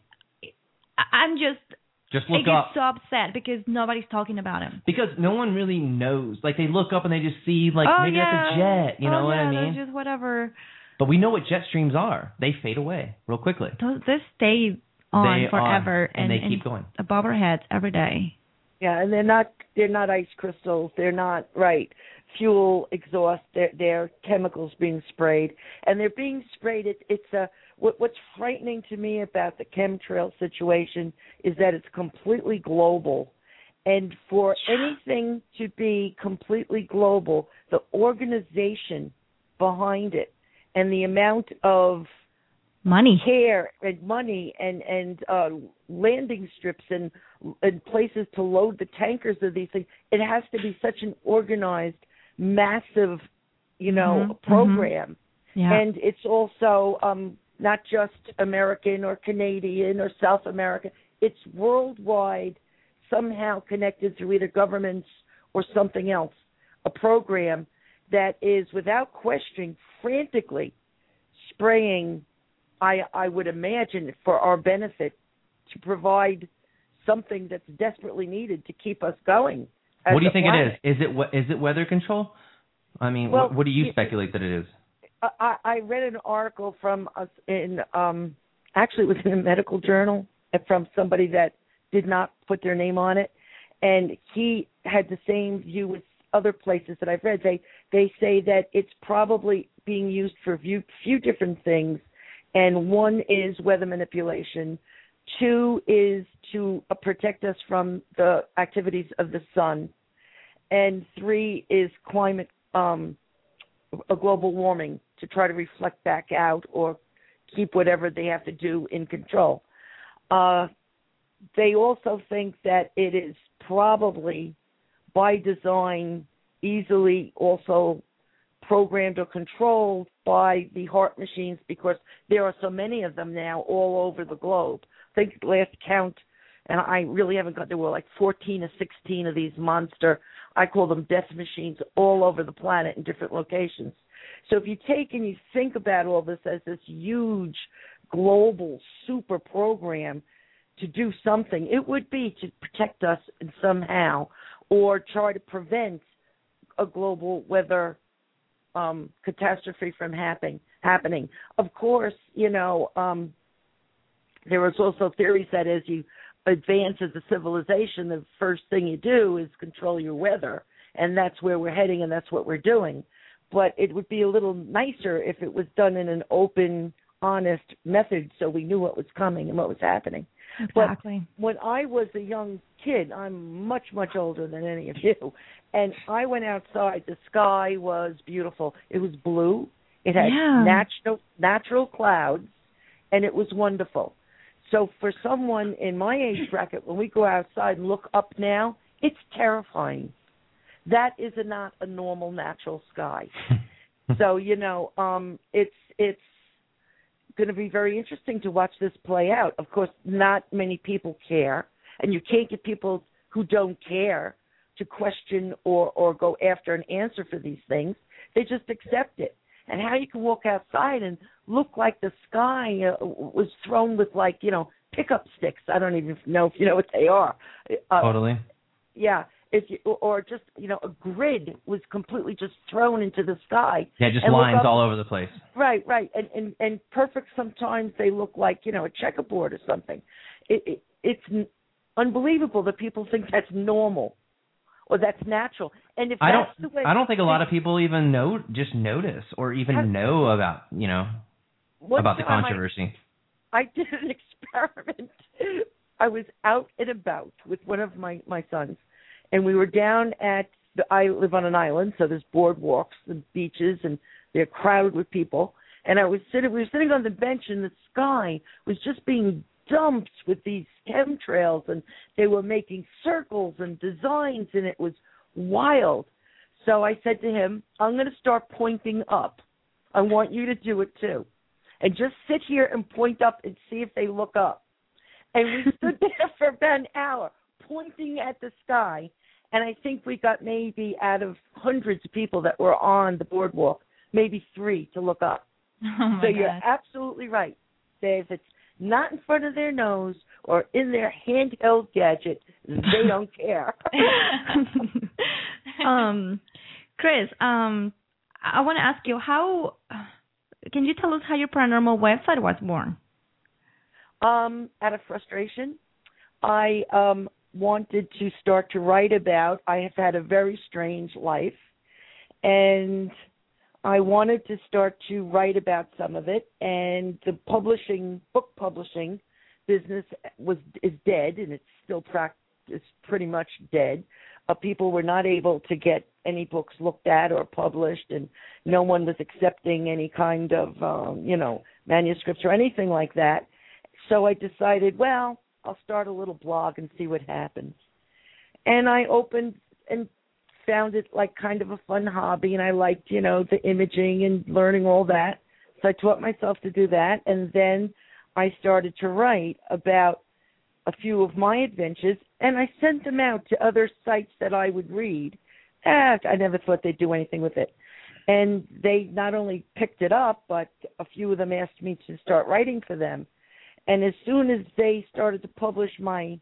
[SPEAKER 6] I'm just
[SPEAKER 7] Just
[SPEAKER 6] I
[SPEAKER 7] look
[SPEAKER 6] get
[SPEAKER 7] up
[SPEAKER 6] so upset because nobody's talking about him.
[SPEAKER 7] because no one really knows. Like they look up and they just see like
[SPEAKER 6] oh
[SPEAKER 7] maybe
[SPEAKER 6] yeah.
[SPEAKER 7] that's a jet. You oh, know
[SPEAKER 6] oh,
[SPEAKER 7] what
[SPEAKER 6] yeah,
[SPEAKER 7] I mean?
[SPEAKER 6] just whatever.
[SPEAKER 7] But we know what jet streams are. They fade away real quickly.
[SPEAKER 6] Those this stay on
[SPEAKER 7] They
[SPEAKER 6] forever
[SPEAKER 7] and they keep going.
[SPEAKER 6] above our heads every day.
[SPEAKER 9] Yeah, and they're not they're not ice crystals. They're not right fuel exhaust. They're they're chemicals being sprayed, and they're being sprayed. It, it's a what, what's frightening to me about the chemtrail situation is that it's completely global, and for anything to be completely global, the organization behind it and the amount of
[SPEAKER 6] money.
[SPEAKER 9] care and money and and uh landing strips and and places to load the tankers of these things it has to be such an organized massive you know
[SPEAKER 6] Mhm,
[SPEAKER 9] program.
[SPEAKER 6] Yeah.
[SPEAKER 9] And it's also um not just american or canadian or south america it's worldwide somehow connected through either governments or something else a program that is without question frantically spraying i i would imagine for our benefit to provide something that's desperately needed to keep us going
[SPEAKER 7] What do you think
[SPEAKER 9] planet.
[SPEAKER 7] it is? Is it we- it weather control? I mean,
[SPEAKER 9] Well,
[SPEAKER 7] what, what do you speculate that it is?
[SPEAKER 9] I, I read an article from us in um actually it was in a medical journal from somebody that did not put their name on it and he had the same view with other places that I've read. They they say that it's probably being used for few, few different things and one is weather manipulation. Two is to protect us from the activities of the sun. And three is climate um global warming to try to reflect back out or keep whatever they have to do in control. Uh, they also think that it is probably by design easily also programmed or controlled by the HAARP machines because there are so many of them now all over the globe. I think last count, and I really haven't got there were like 14 or 16 of these monster, I call them death machines all over the planet in different locations. So if you take and you think about all this as this huge global super program to do something, it would be to protect us somehow or try to prevent a global weather um catastrophe from happening happening. Of course, you know, um there was also theories that as you advance as a civilization, the first thing you do is control your weather, and that's where we're heading, and that's what we're doing. But it would be a little nicer if it was done in an open, honest method, so we knew what was coming and what was happening.
[SPEAKER 6] exactly
[SPEAKER 9] But when I was a young kid, I'm much much older than any of you, and I went outside. The sky was beautiful. It was blue. It had
[SPEAKER 6] Yeah.
[SPEAKER 9] natural natural clouds, and it was wonderful. So for someone in my age bracket, when we go outside and look up now, it's terrifying. That is a, not a normal natural sky. so you know, um, it's it's going to be very interesting to watch this play out. Of course, not many people care, and you can't get people who don't care to question or or go after an answer for these things. They just accept it. And how you can walk outside and look like the sky uh, was thrown with like you know pickup sticks. I don't even know if you know what they are. Uh,
[SPEAKER 7] totally.
[SPEAKER 9] Yeah, if you or just you know a grid was completely just thrown into the sky.
[SPEAKER 7] Yeah, just lines
[SPEAKER 9] up-
[SPEAKER 7] all over the place.
[SPEAKER 9] Right, right, and and and perfect. Sometimes they look like you know a checkerboard or something. It, it it's unbelievable that people think that's normal or that's natural. And if
[SPEAKER 7] I don't.
[SPEAKER 9] the way,
[SPEAKER 7] I don't think a lot of people even know, just notice, or even
[SPEAKER 9] Have-
[SPEAKER 7] know about, you know, about the
[SPEAKER 9] time I-
[SPEAKER 7] controversy.
[SPEAKER 9] I did an experiment. I was out and about with one of my my sons, and we were down at the. I live on an island, so there's boardwalks and beaches, and they're crowded with people. And I was sitting. We were sitting on the bench, and the sky was just being dumped with these chemtrails, and they were making circles and designs, and it was wild. So I said to him, "I'm going to start pointing up. I want you to do it too." and just sit here and point up and see if they look up. And we stood there for about an hour pointing at the sky. And I think we got maybe out of hundreds of people that were on the boardwalk, maybe three to look up.
[SPEAKER 6] oh
[SPEAKER 9] so you're absolutely right. If it's not in front of their nose or in their handheld gadget, they don't care.
[SPEAKER 6] um, Chris, um, I want to ask you how. Can you tell us how your paranormal website was born?
[SPEAKER 9] um, out of frustration, I um, wanted to start to write about. I have had a very strange life, and I wanted to start to write about some of it. And the publishing, book publishing business was is dead, and it's still prac- it's pretty much dead. Uh, people were not able to get any books looked at or published, and no one was accepting any kind of um, you know manuscripts or anything like that. So I decided, well, I'll start a little blog and see what happens. And I opened and found it like kind of a fun hobby, and I liked you know the imaging and learning all that. So I taught myself to do that, and then I started to write about a few of my adventures, and I sent them out to other sites that I would read. Ah, I never thought they'd do anything with it. And they not only picked it up, but a few of them asked me to start writing for them. And as soon as they started to publish my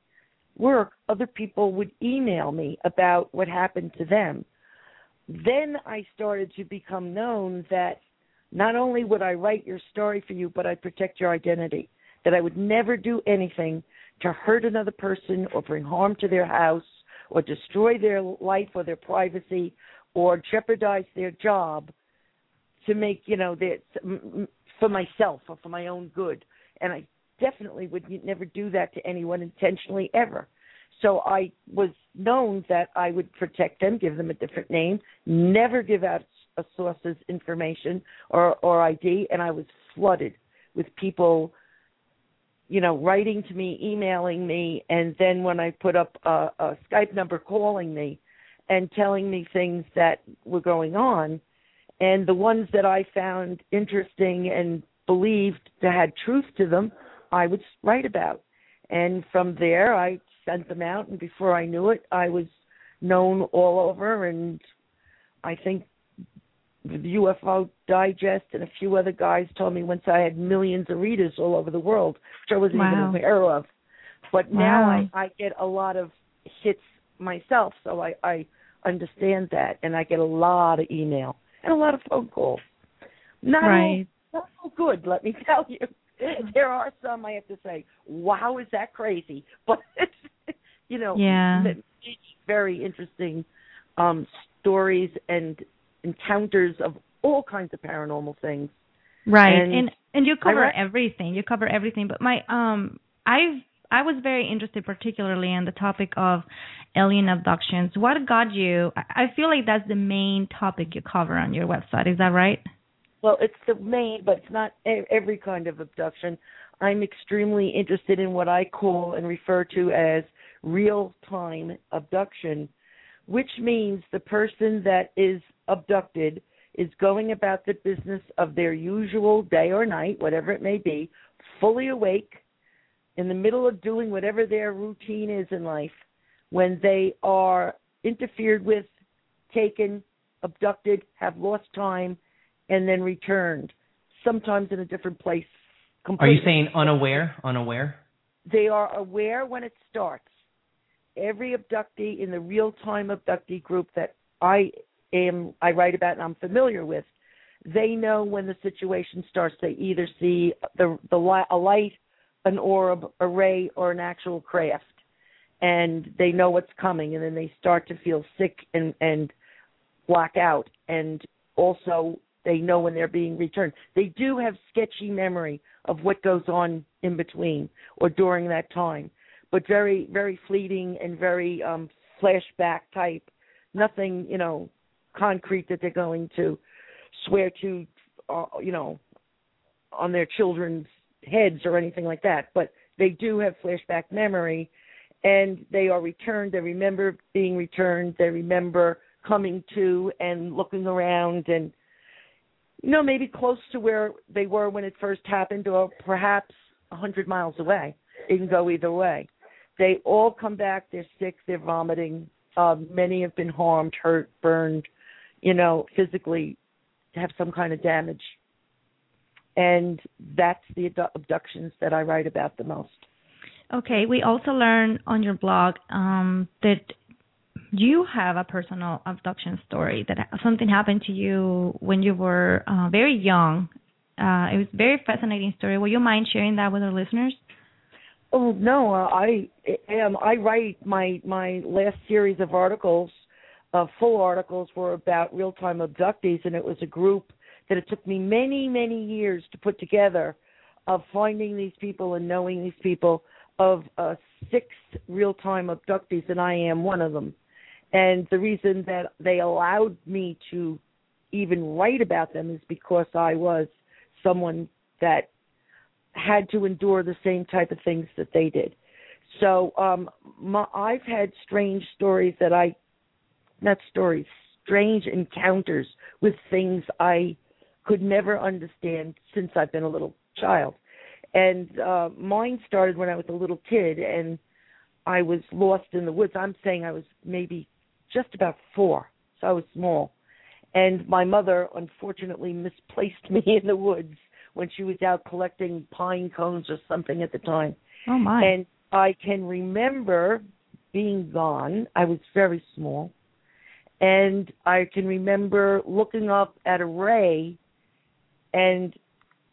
[SPEAKER 9] work, other people would email me about what happened to them. Then I started to become known that not only would I write your story for you, but I'd protect your identity. That I would never do anything to hurt another person or bring harm to their house or destroy their life or their privacy or jeopardize their job to make, you know, their, for myself or for my own good. And I definitely would never do that to anyone intentionally ever. So I was known that I would protect them, give them a different name, never give out a source's information or or ID, and I was flooded with people, you know, writing to me, emailing me, and then when I put up a, a Skype number, calling me and telling me things that were going on, and the ones that I found interesting and believed that had truth to them, I would write about. And from there, I sent them out, and before I knew it, I was known all over. And I think the UFO Digest and a few other guys told me once I had millions of readers all over the world, which I wasn't
[SPEAKER 6] wow.
[SPEAKER 9] even aware of. But
[SPEAKER 6] wow.
[SPEAKER 9] now I, I get a lot of hits myself, so I, I understand that, and I get a lot of email and a lot of phone calls. Not
[SPEAKER 6] right.
[SPEAKER 9] all, not all good, let me tell you. There are some I have to say, "Wow, is that crazy?" But you know,
[SPEAKER 6] yeah,
[SPEAKER 9] very interesting um stories and encounters of all kinds of paranormal things.
[SPEAKER 6] Right.
[SPEAKER 9] And,
[SPEAKER 6] and and you cover
[SPEAKER 9] read-
[SPEAKER 6] everything. You cover everything. But my um I've I was very interested particularly in the topic of alien abductions. What got you I I feel like that's the main topic you cover on your website. Is that right?
[SPEAKER 9] Well, it's the main, but it's not every kind of abduction. I'm extremely interested in what I call and refer to as real time abduction, which means the person that is abducted is going about the business of their usual day or night, whatever it may be, fully awake, in the middle of doing whatever their routine is in life, when they are interfered with, taken, abducted, have lost time, and then returned, sometimes in a different place.
[SPEAKER 7] Are you saying unaware? Unaware?
[SPEAKER 9] They are aware when it starts. Every abductee in the real time abductee group that I am I write about and I'm familiar with, they know when the situation starts. They either see the the a light, an orb, a ray, or an actual craft, and they know what's coming, and then they start to feel sick and and black out, and also they know when they're being returned. They do have sketchy memory of what goes on in between or during that time, but very very fleeting and very um flashback type. Nothing, you know, concrete that they're going to swear to, uh, you know, on their children's heads or anything like that. But they do have flashback memory, and they are returned. They remember being returned. They remember coming to and looking around and you know maybe close to where they were when it first happened or perhaps a hundred miles away. It can go either way. They all come back. They're sick. They're vomiting. Uh, many have been harmed hurt burned you know physically have some kind of damage. And that's the abdu- abductions that i write about the most.
[SPEAKER 6] Okay, we also learned on your blog um, that you have a personal abduction story that something happened to you when you were uh, very young. Uh, it was a very fascinating story. Will you mind sharing that with our listeners?
[SPEAKER 9] Oh no, uh, I am. I write my my last series of articles, uh, full articles, were about real time abductees, and it was a group that it took me many many years to put together, of finding these people and knowing these people. Of uh, six real time abductees, and I am one of them. And the reason that they allowed me to even write about them is because I was someone that had to endure the same type of things that they did. So um my, I've had strange stories that I not stories, strange encounters with things I could never understand since I've been a little child. And uh mine started when I was a little kid and I was lost in the woods. I'm saying I was maybe just about 4. So I was small. And my mother unfortunately misplaced me in the woods when she was out collecting pine cones or something at the time.
[SPEAKER 6] Oh my.
[SPEAKER 9] And I can remember being gone. I was very small. And I can remember looking up at a ray and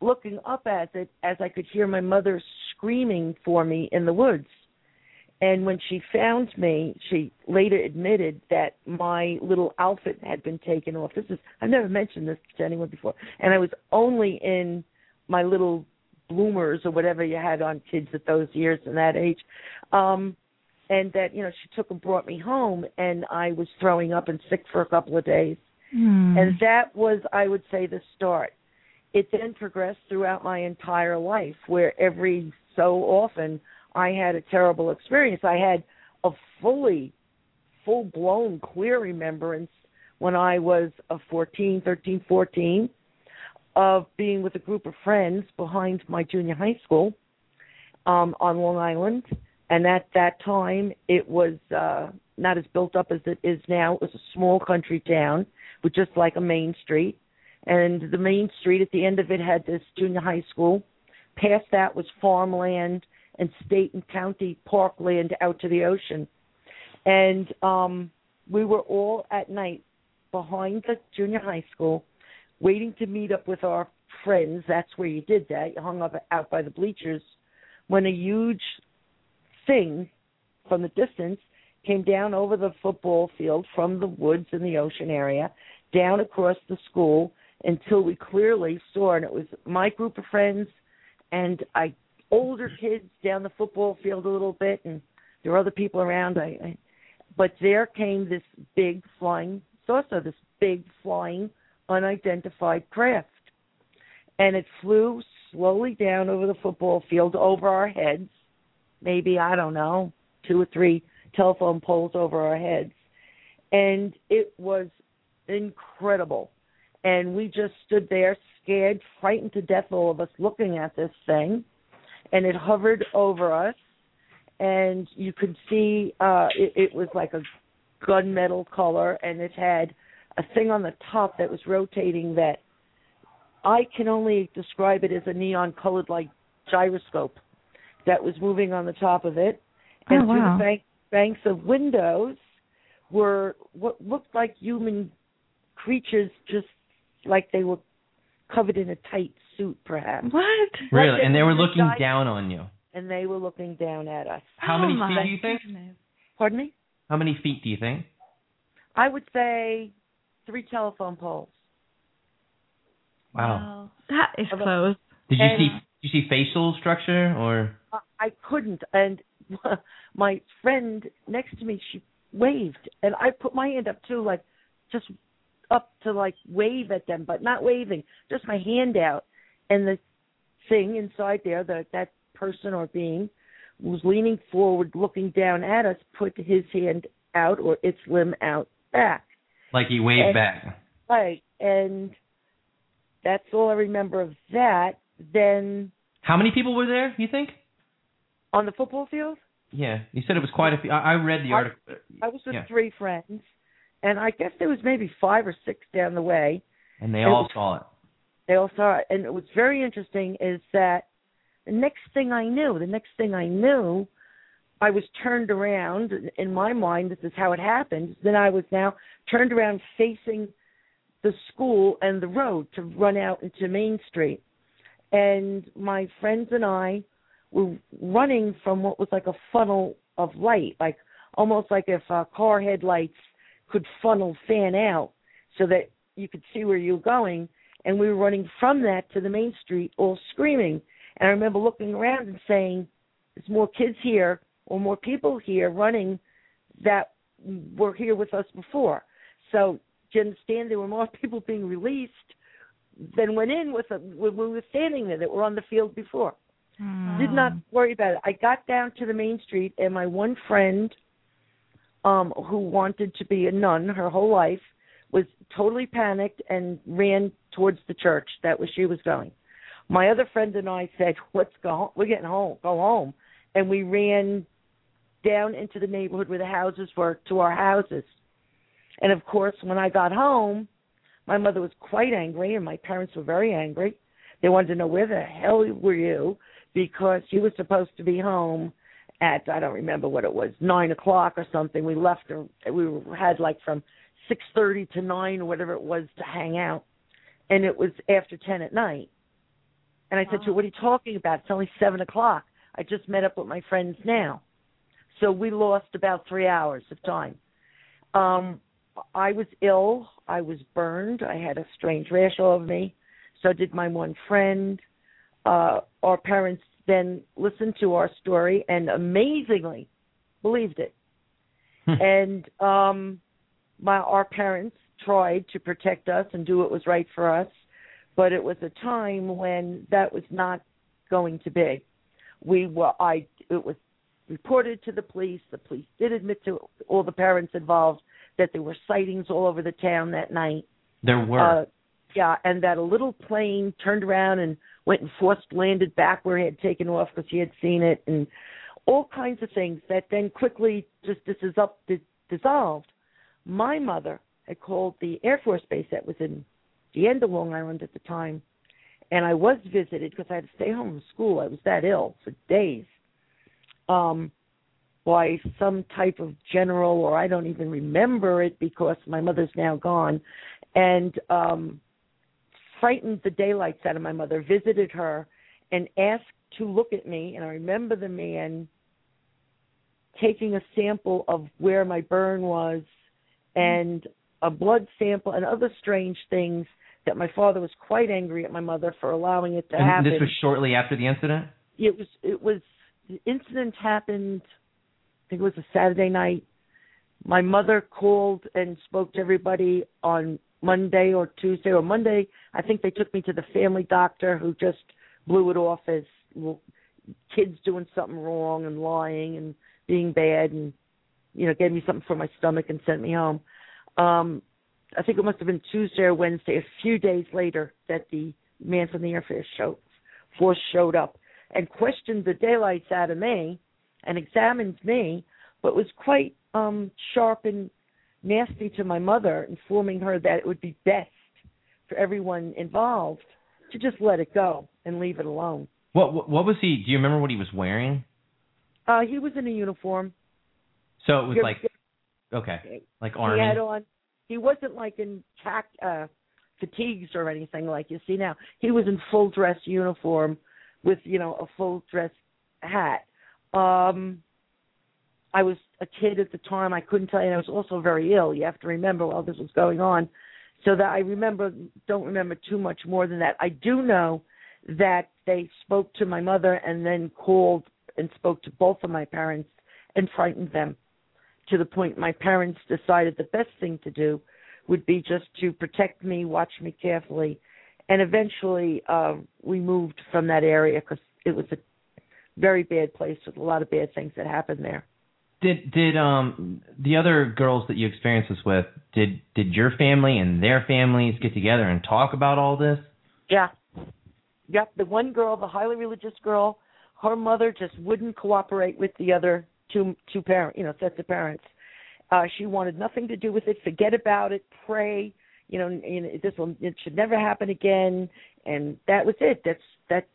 [SPEAKER 9] looking up at it as I could hear my mother screaming for me in the woods. And when she found me, she later admitted that my little outfit had been taken off. This is I've never mentioned this to anyone before. And I was only in my little bloomers or whatever you had on kids at those years and that age. Um and that, you know, she took and brought me home and I was throwing up and sick for a couple of days.
[SPEAKER 6] Hmm.
[SPEAKER 9] And that was, I would say, the start. It then progressed throughout my entire life, where every so often I had a terrible experience. I had a fully, full blown, clear remembrance when I was a 14, 13, 14 of being with a group of friends behind my junior high school um, on Long Island. And at that time, it was uh, not as built up as it is now. It was a small country town with just like a main street. And the main street at the end of it had this junior high school. Past that was farmland and state and county parkland out to the ocean. And um we were all at night behind the junior high school waiting to meet up with our friends. That's where you did that. You hung up out by the bleachers when a huge thing from the distance came down over the football field from the woods in the ocean area down across the school until we clearly saw and it was my group of friends and I older kids down the football field a little bit and there were other people around. I, I but there came this big flying saucer this big flying unidentified craft. And it flew slowly down over the football field over our heads maybe I don't know two or three telephone poles over our heads. And it was incredible. And we just stood there scared frightened to death all of us looking at this thing and it hovered over us and you could see uh it, it was like a gunmetal color and it had a thing on the top that was rotating that I can only describe it as a neon colored like gyroscope that was moving on the top of it. And
[SPEAKER 6] Oh,
[SPEAKER 9] through the bank, banks of windows were what looked like human creatures just like they were covered in a tight suit perhaps
[SPEAKER 6] What?
[SPEAKER 7] Really?
[SPEAKER 9] Like
[SPEAKER 7] And they were looking
[SPEAKER 9] died-
[SPEAKER 7] down on you.
[SPEAKER 9] and they were looking down at us
[SPEAKER 7] How
[SPEAKER 6] Oh,
[SPEAKER 7] many feet do you think?
[SPEAKER 6] goodness.
[SPEAKER 9] pardon me
[SPEAKER 7] How many feet do you think?
[SPEAKER 9] I would say three telephone poles
[SPEAKER 7] Wow.
[SPEAKER 6] That is
[SPEAKER 9] Of
[SPEAKER 6] close.
[SPEAKER 7] Did you
[SPEAKER 9] And-
[SPEAKER 7] see did you see facial structure or
[SPEAKER 9] I- I couldn't. And my friend next to me, she waved, and I put my hand up too, like just up to like wave at them, but not waving, just my hand out. And the thing inside there, that that person or being, was leaning forward, looking down at us, put his hand out or its limb out back.
[SPEAKER 7] like he waved
[SPEAKER 9] And-
[SPEAKER 7] back?
[SPEAKER 9] Right, and that's all I remember of that. Then
[SPEAKER 7] How many people were there? You think?
[SPEAKER 9] on the football field.
[SPEAKER 7] Yeah, you said it was quite a few. I, I read the
[SPEAKER 9] I-
[SPEAKER 7] article.
[SPEAKER 9] I was with
[SPEAKER 7] Yeah.
[SPEAKER 9] three friends, and I guess there was maybe five or six down the way.
[SPEAKER 7] and they
[SPEAKER 9] it
[SPEAKER 7] all
[SPEAKER 9] was-
[SPEAKER 7] saw it.
[SPEAKER 9] They all saw it, and what's very interesting is that the next thing I knew, the next thing I knew, I was turned around. In my mind, this is how it happened. Then I was now turned around facing the school and the road to run out into Main Street, and my friends and I were running from what was like a funnel of light, like almost like if uh, car headlights could funnel fan out so that you could see where you were going. And we were running from that to the main street, all screaming. And I remember looking around and saying, "There's more kids here, or more people here running that were here with us before. So do you understand there were more people being released than went in with a, when we were standing there that were on the field before. Hmm. Did not worry about it. I got down to the main street, and my one friend, um, who wanted to be a nun her whole life, was totally panicked and ran towards the church. That was she was going. My other friend and I said, "Let's go. Home. We're getting home. Go home." And we ran down into the neighborhood where the houses were to our houses. And of course, when I got home, my mother was quite angry, and my parents were very angry. They wanted to know where the hell were you because you were supposed to be home at I don't remember what it was nine o'clock or something. We left or we had like from six thirty to nine or whatever it was to hang out, and it was after ten at night. And I said to her, "What are you talking about? It's only seven o'clock. I just met up with my friends now." So we lost about three hours of time. Um, I was ill. I was burned. I had a strange rash all over me. So did my one friend. Uh, our parents then listened to our story and amazingly believed it. and um, my our parents tried to protect us and do what was right for us, but it was a time when that was not going to be. We were I it was reported to the police. The police did admit to all the parents involved that there were sightings all over the town that night.
[SPEAKER 7] There were.
[SPEAKER 9] Uh, yeah, and that a little plane turned around and went and forced landed back where he had taken off because he had seen it, and all kinds of things that then quickly just this is up dis- dissolved. My mother had called the Air Force base that was in the end of Long Island at the time, and I was visited because I had to stay home from school. I was that ill for days. Um, by some type of general, or I don't even remember it because my mother's now gone, and um, frightened the daylights out of my mother. Visited her and asked to look at me, and I remember the man taking a sample of where my burn was, and a blood sample, and other strange things. That my father was quite angry at my mother for allowing it to happen.
[SPEAKER 7] and
[SPEAKER 9] happen.
[SPEAKER 7] this was shortly after the incident.
[SPEAKER 9] It was. It was. The incident happened I think it was a Saturday night. My mother called and spoke to everybody on Monday or Tuesday or Monday. I think they took me to the family doctor who just blew it off as well, kids doing something wrong and lying and being bad and you know gave me something for my stomach and sent me home. Um I think it must have been Tuesday or Wednesday, a few days later, that the man from the Air Force show, force showed up and questioned the daylights out of me and examined me, but was quite um sharp and nasty to my mother, informing her that it would be best for everyone involved to just let it go and leave it alone.
[SPEAKER 7] What what, what was he? Do you remember what he was wearing?
[SPEAKER 9] Uh he was in a uniform.
[SPEAKER 7] So it was
[SPEAKER 9] He-
[SPEAKER 7] like okay, like
[SPEAKER 9] he
[SPEAKER 7] army.
[SPEAKER 9] had on he wasn't like in tac uh fatigues or anything like you see now. He was in full dress uniform with, you know, a full dress hat. Um I was a kid at the time. I couldn't tell you. And I was also very ill. You have to remember while this was going on. So that I remember, don't remember too much more than that. I do know that they spoke to my mother and then called and spoke to both of my parents and frightened them to the point my parents decided the best thing to do would be just to protect me, watch me carefully, and eventually uh, we moved from that area because it was a very bad place with a lot of bad things that happened there.
[SPEAKER 7] Did did um the other girls that you experienced this with did did your family and their families get together and talk about all this?
[SPEAKER 9] Yeah. Yep. The one girl, the highly religious girl, her mother just wouldn't cooperate with the other two two parent, you know, sets of parents. Uh, she wanted nothing to do with it. Forget about it. Pray. You know, this will it should never happen again. And that was it. That's that.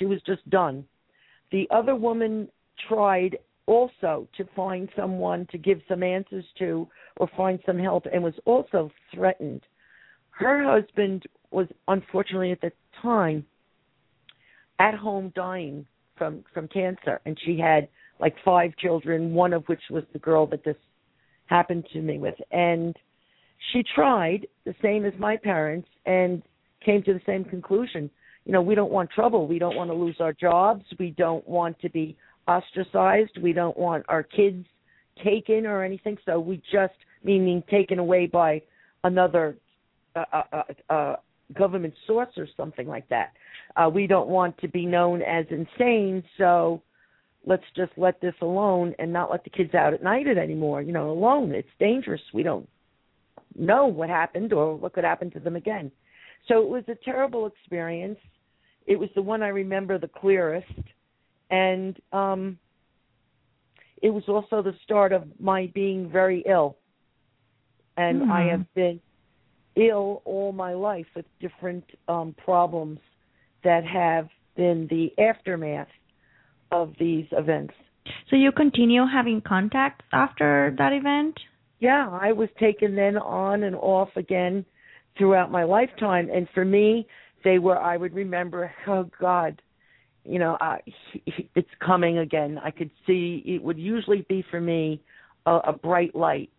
[SPEAKER 9] She was just done. The other woman tried also to find someone to give some answers to or find some help and was also threatened. Her husband was unfortunately at the time at home dying from from cancer and she had like five children, one of which was the girl that this happened to me with. And she tried the same as my parents and came to the same conclusion. You know, we don't want trouble. We don't want to lose our jobs. We don't want to be ostracized. We don't want our kids taken or anything. So we just meaning taken away by another uh, uh, uh, uh, government source or something like that. Uh, we don't want to be known as insane, so let's just let this alone and not let the kids out at night anymore. You know, alone. It's dangerous. We don't know what happened or what could happen to them again. So it was a terrible experience. It was the one I remember the clearest, and um, it was also the start of my being very ill. And I have been ill all my life with different um, problems that have been the aftermath of these events.
[SPEAKER 6] So you continue having contacts after that event?
[SPEAKER 9] Yeah, I was taken then on and off again throughout my lifetime, and for me, they were. I would remember, oh God, you know, uh, it's coming again. I could see it would usually be for me a, a bright light,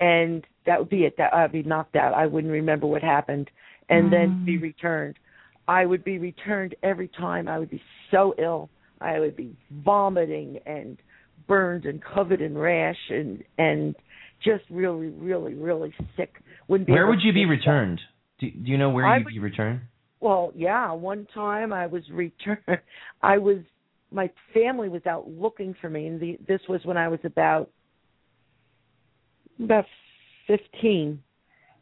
[SPEAKER 9] and that would be it. That I'd be knocked out. I wouldn't remember what happened, and
[SPEAKER 6] Mm.
[SPEAKER 9] then be returned. I would be returned every time. I would be so ill. I would be vomiting and burned and covered in rash and and just really, really, really sick. Wouldn't be
[SPEAKER 7] Where would you be returned? Do, do you know where
[SPEAKER 9] I
[SPEAKER 7] you'd
[SPEAKER 9] would-
[SPEAKER 7] be returned?
[SPEAKER 9] Well, yeah, one time I was returned. I was my family was out looking for me, and the, this was when I was about about fifteen,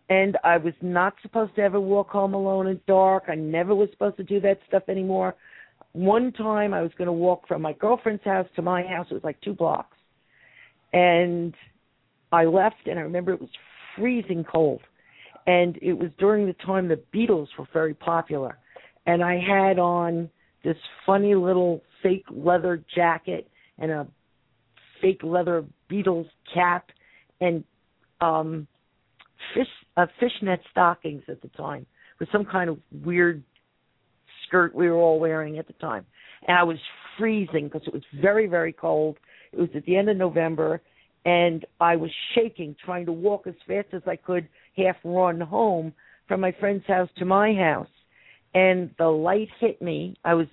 [SPEAKER 9] and I was not supposed to ever walk home alone in dark. I never was supposed to do that stuff anymore. One time I was going to walk from my girlfriend's house to my house. It was like two blocks, and I left, and I remember it was freezing cold and it was during the time the Beatles were very popular. And I had on this funny little fake leather jacket and a fake leather Beatles cap and um fish uh, fishnet stockings at the time with some kind of weird skirt we were all wearing at the time. And I was freezing because it was very very cold. It was at the end of November and I was shaking trying to walk as fast as I could half run home from my friend's house to my house. And the light hit me. I was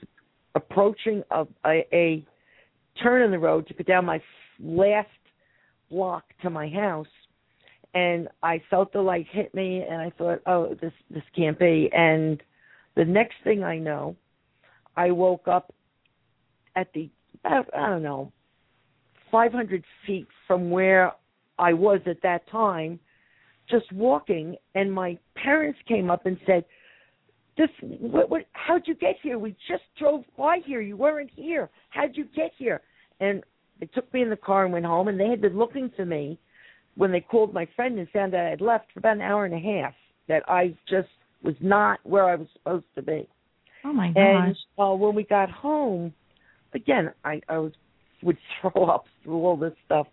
[SPEAKER 9] approaching a a, a turn in the road to go down my last block to my house and i felt the light hit me and i thought oh this this can't be. And the next thing i know i woke up at the i don't know 500 feet from where i was at that time just walking and my parents came up and said this what, what how'd you get here? We just drove by here. You weren't here. How'd you get here? And they took me in the car and went home and they had been looking for me when they called my friend and found out i'd left for about an hour and a half that i just was not where i was supposed to be.
[SPEAKER 6] Oh my
[SPEAKER 9] and
[SPEAKER 6] gosh.
[SPEAKER 9] uh, when we got home, again, I, I was would throw up through all this stuff.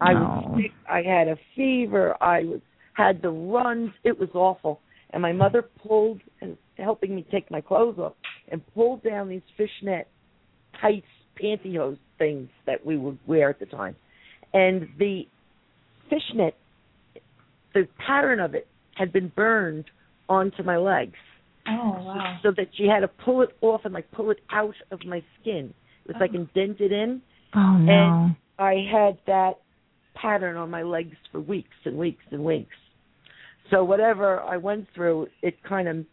[SPEAKER 9] I was sick. I had a fever. I was had the runs. It was awful. And my mother pulled and helping me take my clothes off and pulled down these fishnet tights pantyhose things that we would wear at the time. And the fishnet, the pattern of it had been burned onto my legs
[SPEAKER 8] Oh wow.
[SPEAKER 9] so that she had to pull it off and like pull it out of my skin. It was like indented in.
[SPEAKER 6] Oh no.
[SPEAKER 9] And I had that pattern on my legs for weeks and weeks and weeks. So whatever I went through, it kind of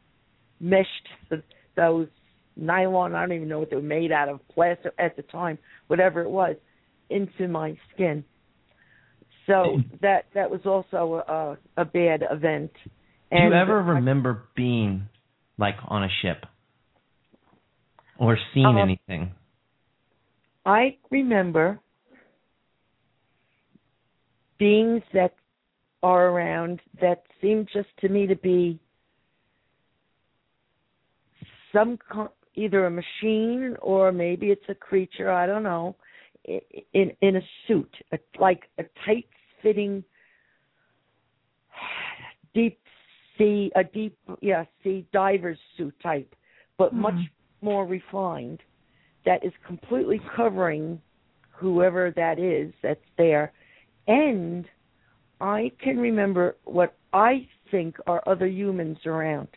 [SPEAKER 9] meshed the, those nylon. I don't even know what they were made out of, plastic at the time, whatever it was, into my skin. So that that was also a, a bad event.
[SPEAKER 7] And Do you
[SPEAKER 9] And
[SPEAKER 7] ever
[SPEAKER 9] I-
[SPEAKER 7] remember being like on a ship or seeing
[SPEAKER 9] Um,
[SPEAKER 7] anything?
[SPEAKER 9] I remember beings that are around that seem just to me to be some either a machine or maybe it's a creature I don't know in in a suit a, like a tight fitting deep sea a deep yeah sea diver's suit type but hmm. much more refined that is completely covering whoever that is that's there. And i can remember what i think are other humans around.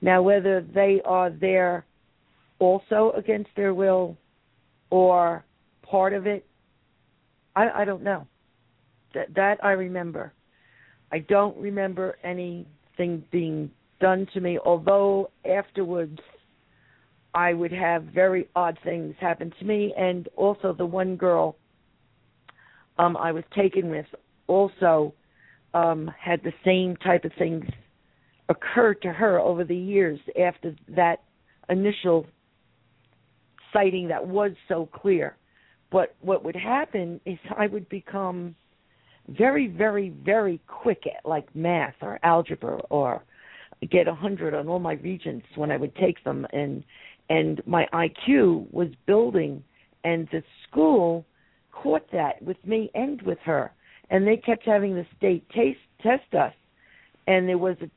[SPEAKER 9] Now whether they are there also against their will or part of it i i don't know. That that I remember. I don't remember anything being done to me, although afterwards I would have very odd things happen to me and also the one girl um I was taken with also um had the same type of things occur to her over the years after that initial sighting that was so clear. But what would happen is I would become very, very, very quick at like math or algebra or get a hundred on all my regents when I would take them and and my IQ was building and the school caught that with me and with her and they kept having the state taste test us and there was a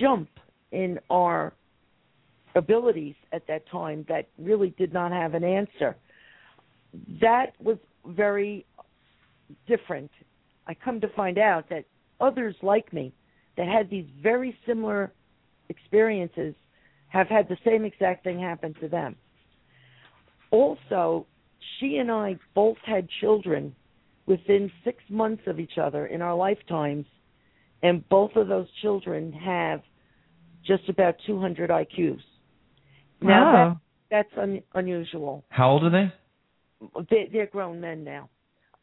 [SPEAKER 9] jump in our abilities at that time that really did not have an answer. That was very different. I come to find out that others like me that had these very similar experiences have had the same exact thing happen to them. Also, she and I both had children within six months of each other in our lifetimes, and both of those children have just about 200 IQs. Now
[SPEAKER 6] Wow.
[SPEAKER 9] that, that's un, unusual.
[SPEAKER 7] How old are they?
[SPEAKER 9] They, they're grown men now.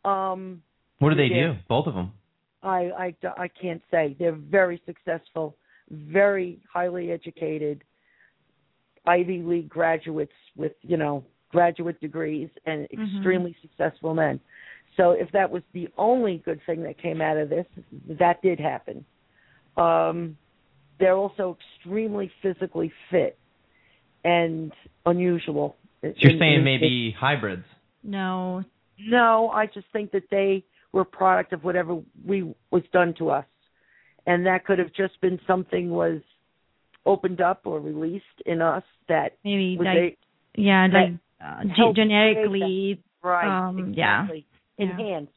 [SPEAKER 9] Um,
[SPEAKER 7] What do they do? Both of them.
[SPEAKER 9] I, I I can't say they're very successful, very highly educated, Ivy League graduates with you know graduate degrees and
[SPEAKER 6] Mhm.
[SPEAKER 9] extremely successful men. So if that was the only good thing that came out of this, that did happen. Um, they're also extremely physically fit and unusual.
[SPEAKER 7] So you're
[SPEAKER 9] In-
[SPEAKER 7] saying
[SPEAKER 9] in-
[SPEAKER 7] maybe hybrids.
[SPEAKER 6] No.
[SPEAKER 9] no, I just think that they were a product of whatever we was done to us, and that could have just been something was opened up or released in us that
[SPEAKER 6] Maybe like yeah,
[SPEAKER 9] that
[SPEAKER 6] like uh,
[SPEAKER 9] helped
[SPEAKER 6] generically.
[SPEAKER 9] right
[SPEAKER 6] um, yeah.
[SPEAKER 9] exactly
[SPEAKER 6] Yeah.
[SPEAKER 9] enhanced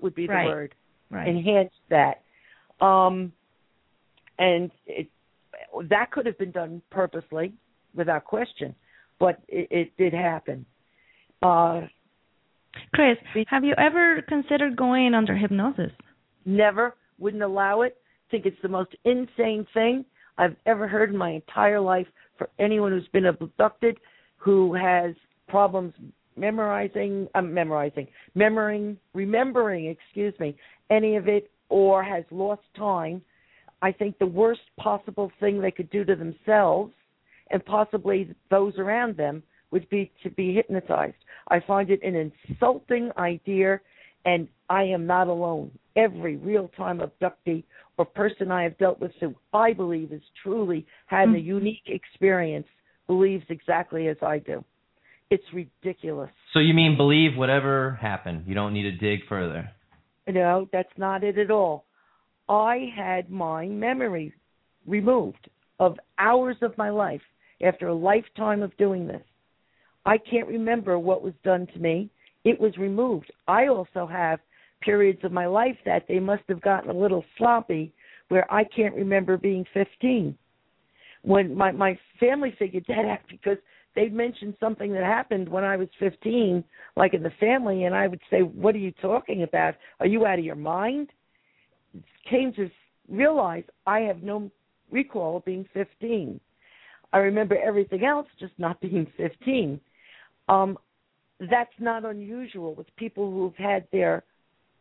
[SPEAKER 9] would be the
[SPEAKER 6] Right.
[SPEAKER 9] word
[SPEAKER 6] Right.
[SPEAKER 9] enhanced that, um, and it that could have been done purposely without question, but it, it did happen. Uh,
[SPEAKER 6] Chris, have you ever considered going under hypnosis?
[SPEAKER 9] never wouldn't allow it think it's the most insane thing i've ever heard in my entire life for anyone who's been abducted who has problems memorizing um, memorizing memorizing remembering excuse me any of it or has lost time i think the worst possible thing they could do to themselves and possibly those around them would be to be hypnotized i find it an insulting idea and I am not alone. Every real time abductee or person I have dealt with who I believe is truly had a mm. unique experience believes exactly as I do. It's ridiculous.
[SPEAKER 7] So you mean believe whatever happened? You don't need to dig further.
[SPEAKER 9] No, that's not it at all. I had my memory removed of hours of my life after a lifetime of doing this. I can't remember what was done to me. It was removed. I also have periods of my life that they must have gotten a little sloppy where I can't remember being 15. When my my family figured that out because they mentioned something that happened when I was 15 like in the family and I would say what are you talking about? Are you out of your mind? Came to realize I have no recall of being 15. I remember everything else just not being 15. Um that's not unusual with people who've had their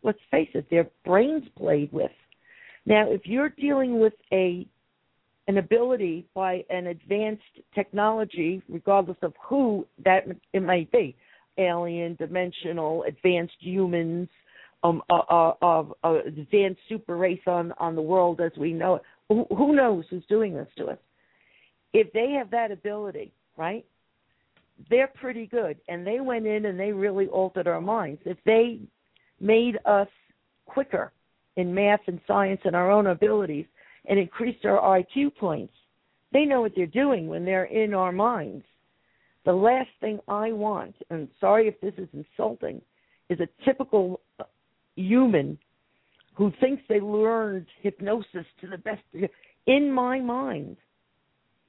[SPEAKER 9] let's face it their brains played with. Now if you're dealing with a an ability by an advanced technology regardless of who that it might be alien dimensional advanced humans um uh, uh, uh, uh advanced super race on on the world as we know it who, who knows who's doing this to us? If they have that ability right they're pretty good. And they went in and they really altered our minds. If they made us quicker in math and science and our own abilities and increased our IQ points they know what they're doing when they're in our minds the last thing i want and sorry if this is insulting is a typical human who thinks they learned hypnosis to the best in my mind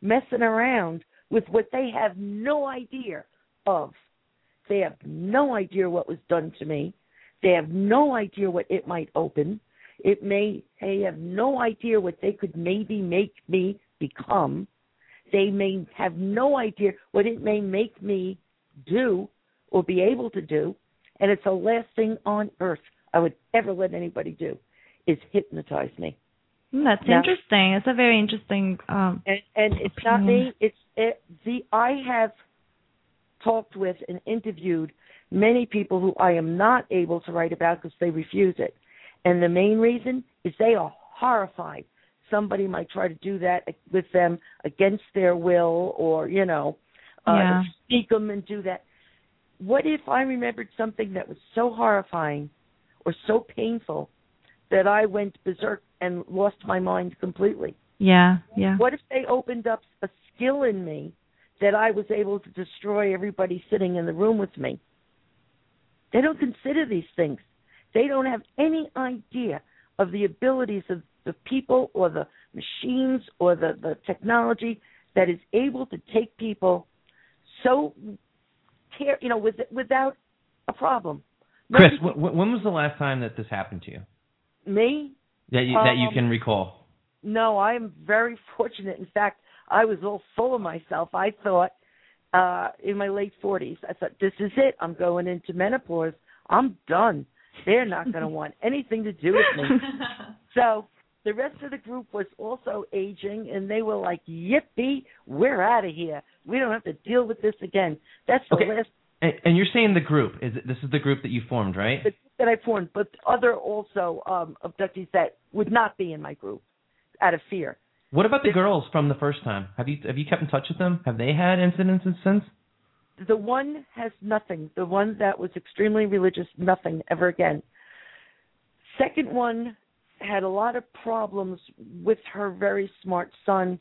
[SPEAKER 9] messing around with what they have no idea of. They have no idea what was done to me. They have no idea what it might open. It may they have no idea what they could maybe make me become. They may have no idea what it may make me do or be able to do. And it's the last thing on earth I would ever let anybody do is hypnotize me.
[SPEAKER 6] Mm, That's
[SPEAKER 9] Now-
[SPEAKER 6] interesting. It's a very interesting. Um,
[SPEAKER 9] and and it's not me. It's it, the I have talked with and interviewed many people who I am not able to write about because they refuse it, and the main reason is they are horrified. Somebody might try to do that with them against their will, or you know, uh,
[SPEAKER 6] Yeah.
[SPEAKER 9] speak them and do that. What if I remembered something that was so horrifying or so painful that I went berserk and lost my mind completely?
[SPEAKER 6] yeah, yeah.
[SPEAKER 9] What if they opened up a skill in me that I was able to destroy everybody sitting in the room with me? They don't consider these things. They don't have any idea of the abilities of the people or the machines or the, the technology that is able to take people so care, you know, with, without a problem.
[SPEAKER 7] Chris, w- when was the last time that this happened to you?
[SPEAKER 9] me?
[SPEAKER 7] That you, that you
[SPEAKER 9] Um,
[SPEAKER 7] can recall?
[SPEAKER 9] No, I am very fortunate. In fact, I was all full of myself. I thought uh in my late 40s, I thought this is it. I'm going into menopause. I'm done. They're not going to want anything to do with me. So the rest of the group was also aging, and they were like, "Yippee, we're out of here. We don't have to deal with this again." That's the
[SPEAKER 7] Okay.
[SPEAKER 9] last
[SPEAKER 7] And, and you're saying the group is it, this is the group that you formed, right?
[SPEAKER 9] the group that I formed, but other also um abductees that would not be in my group out of fear.
[SPEAKER 7] What about the girls from the first time? Have you have you kept in touch with them? Have they had incidents since?
[SPEAKER 9] the one has nothing. The one that was extremely religious, nothing ever again. Second one had a lot of problems with her very smart son.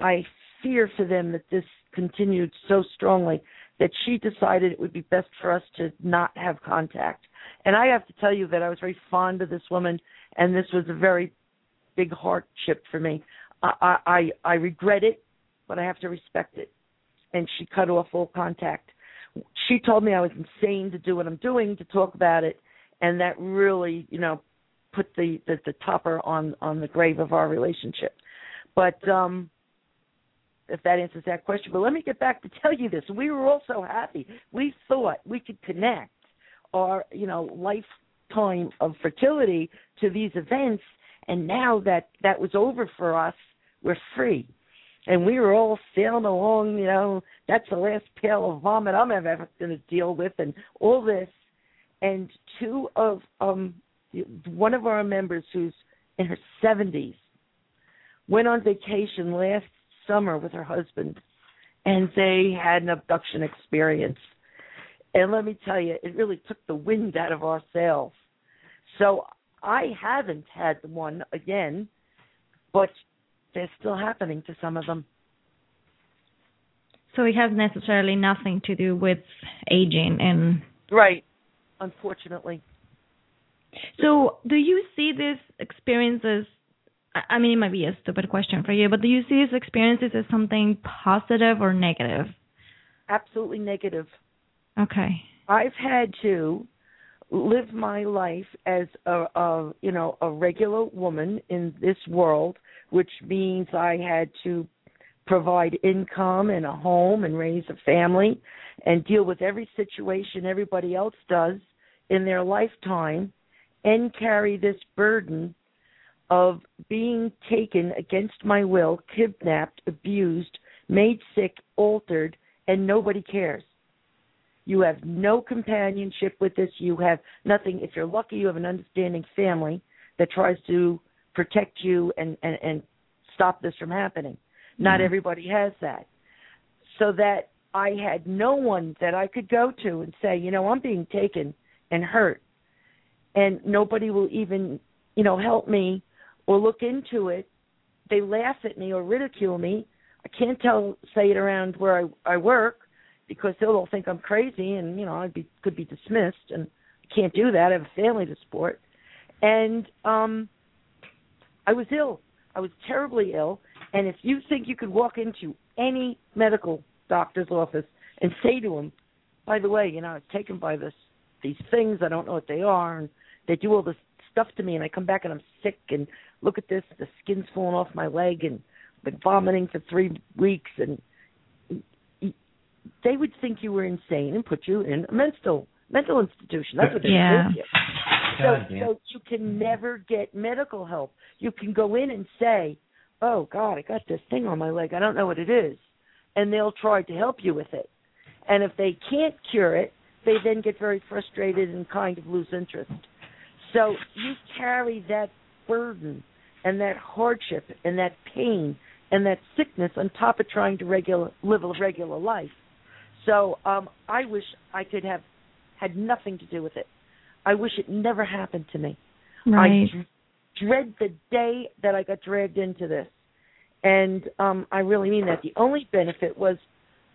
[SPEAKER 9] I fear for them that this continued so strongly that she decided it would be best for us to not have contact. And I have to tell you that I was very fond of this woman, and this was a very big hardship for me. I I I regret it, but I have to respect it. And she cut off all contact. She told me I was insane to do what I'm doing to talk about it, and that really, you know, put the the, the topper on on the grave of our relationship. But um if that answers that question. But let me get back to tell you this. We were all so happy. We thought we could connect our, you know, lifetime of fertility to these events and now that that was over for us, we're free. And we were all sailing along, you know, that's the last pail of vomit I'm ever going to deal with and all this. And two of um one of our members who's in her 70s went on vacation last summer with her husband and they had an abduction experience. And let me tell you, it really took the wind out of our sails. So I haven't had one again, but they're still happening to some of them.
[SPEAKER 6] So it has necessarily nothing to do with aging and
[SPEAKER 9] Right. Unfortunately.
[SPEAKER 6] So, do you see these experiences? I mean, it might be a stupid question for you, but do you see these experiences as something positive or negative?
[SPEAKER 9] Absolutely negative.
[SPEAKER 6] Okay.
[SPEAKER 9] I've had to live my life as a, a you know a regular woman in this world, which means I had to provide income and a home and raise a family and deal with every situation everybody else does in their lifetime and carry this burden of being taken against my will, kidnapped, abused, made sick, altered, and nobody cares. You have no companionship with this. You have nothing. If you're lucky, you have an understanding family that tries to protect you and, and, and stop this from happening. Not
[SPEAKER 6] Mhm.
[SPEAKER 9] everybody has that. So that I had no one that I could go to and say, you know, I'm being taken and hurt. And nobody will even, you know, help me or look into it. They laugh at me or ridicule me. I can't tell say it around where I I work because they'll all think I'm crazy and, you know, I'd be could be dismissed and I can't do that. I have a family to support. And um I was ill. I was terribly ill. And if you think you could walk into any medical doctor's office and say to him, by the way, you know, I was taken by this these things. I don't know what they are, and they do all this stuff to me, and I come back and I'm sick. And look at this, the skin's falling off my leg, and I've been vomiting for three weeks, and they would think you were insane and put you in a mental mental institution. That's what they
[SPEAKER 6] Yeah.
[SPEAKER 9] would do. So,
[SPEAKER 7] damn.
[SPEAKER 9] so you can never get medical help. You can go in and say, "Oh God, I got this thing on my leg. I don't know what it is," and they'll try to help you with it. And if they can't cure it, they then get very frustrated and kind of lose interest. So you carry that burden and that hardship and that pain and that sickness on top of trying to regular live a regular life. So um I wish I could have had nothing to do with it. I wish it never happened to me.
[SPEAKER 6] Right.
[SPEAKER 9] I dread the day that I got dragged into this. And um I really mean that. The only benefit was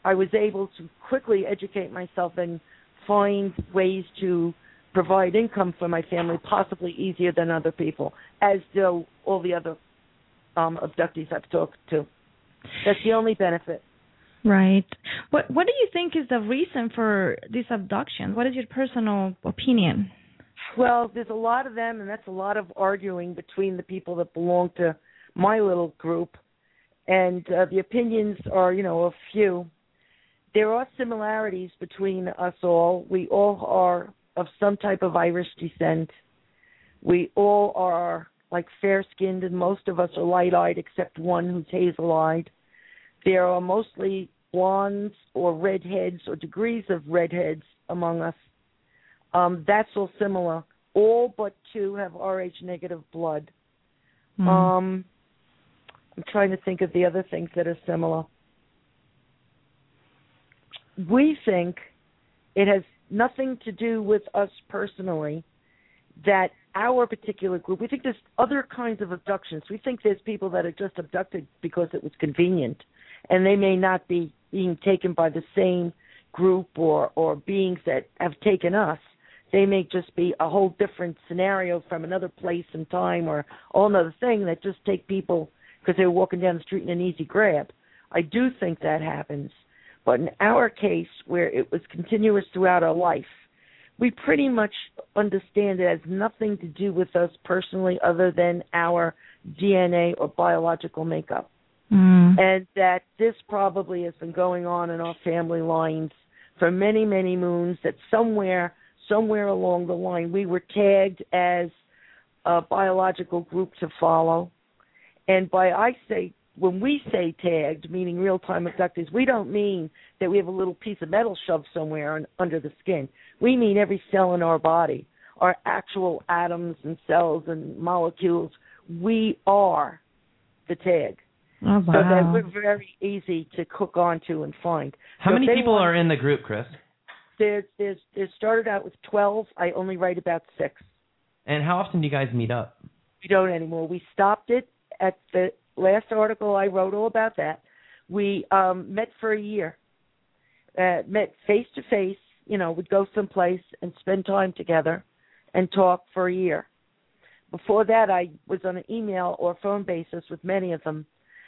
[SPEAKER 9] I was able to quickly educate myself and find ways to provide income for my family possibly easier than other people, as do all the other um abductees I've talked to. That's the only benefit.
[SPEAKER 6] Right. What What do you think is the reason for this abduction? What is your personal opinion?
[SPEAKER 9] Well, there's a lot of them, and that's a lot of arguing between the people that belong to my little group, and uh, the opinions are, you know, a few. There are similarities between us all. We all are of some type of Irish descent. We all are like fair skinned, and most of us are light eyed, except one who's hazel eyed. There are mostly blondes or redheads or degrees of redheads among us. Um, that's all similar. All but two have Rh negative blood.
[SPEAKER 6] Mm.
[SPEAKER 9] Um, I'm trying to think of the other things that are similar. We think it has nothing to do with us personally that our particular group, we think there's other kinds of abductions. We think there's people that are just abducted because it was convenient, and they may not be being taken by the same group or or beings that have taken us. They may just be a whole different scenario from another place and time or all another thing that just take people because they were walking down the street in an easy grab. I do think that happens. But in our case, where it was continuous throughout our life, we pretty much understand it has nothing to do with us personally other than our DNA or biological makeup.
[SPEAKER 6] Mm.
[SPEAKER 9] And that this probably has been going on in our family lines for many, many moons, that somewhere, somewhere along the line, we were tagged as a biological group to follow. And by I say, when we say tagged, meaning real time abductees, we don't mean that we have a little piece of metal shoved somewhere on, under the skin. We mean every cell in our body, our actual atoms and cells and molecules. We are the tag.
[SPEAKER 6] Oh
[SPEAKER 9] So that
[SPEAKER 6] wow.
[SPEAKER 9] we're very easy to cook onto and find.
[SPEAKER 7] How
[SPEAKER 9] So
[SPEAKER 7] many people
[SPEAKER 9] want-
[SPEAKER 7] are in the group, Chris?
[SPEAKER 9] There's, there's, there's started out with 12. I only write about six.
[SPEAKER 7] And how often do you guys meet up?
[SPEAKER 9] We don't anymore. We stopped it at the last article I wrote all about that. We um met for a year. Uh met face to face, you know, would go someplace and spend time together and talk for a year. Before that I was on an email or phone basis with many of them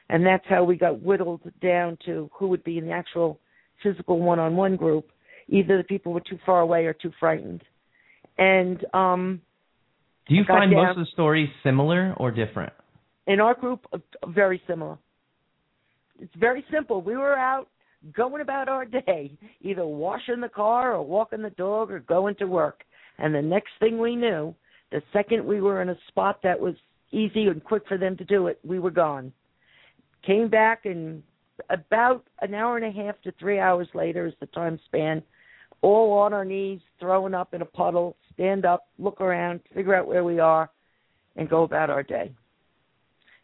[SPEAKER 9] and that's how we got whittled down to who would be in the actual physical one on one group. Either the people were too far away or too frightened. And um
[SPEAKER 7] Do you find most of the stories similar or different?
[SPEAKER 9] in our group uh, very similar it's very simple we were out going about our day either washing the car or walking the dog or going to work and the next thing we knew the second we were in a spot that was easy and quick for them to do it we were gone came back and about an hour and a half to three hours later is the time span all on our knees throwing up in a puddle stand up look around figure out where we are and go about our day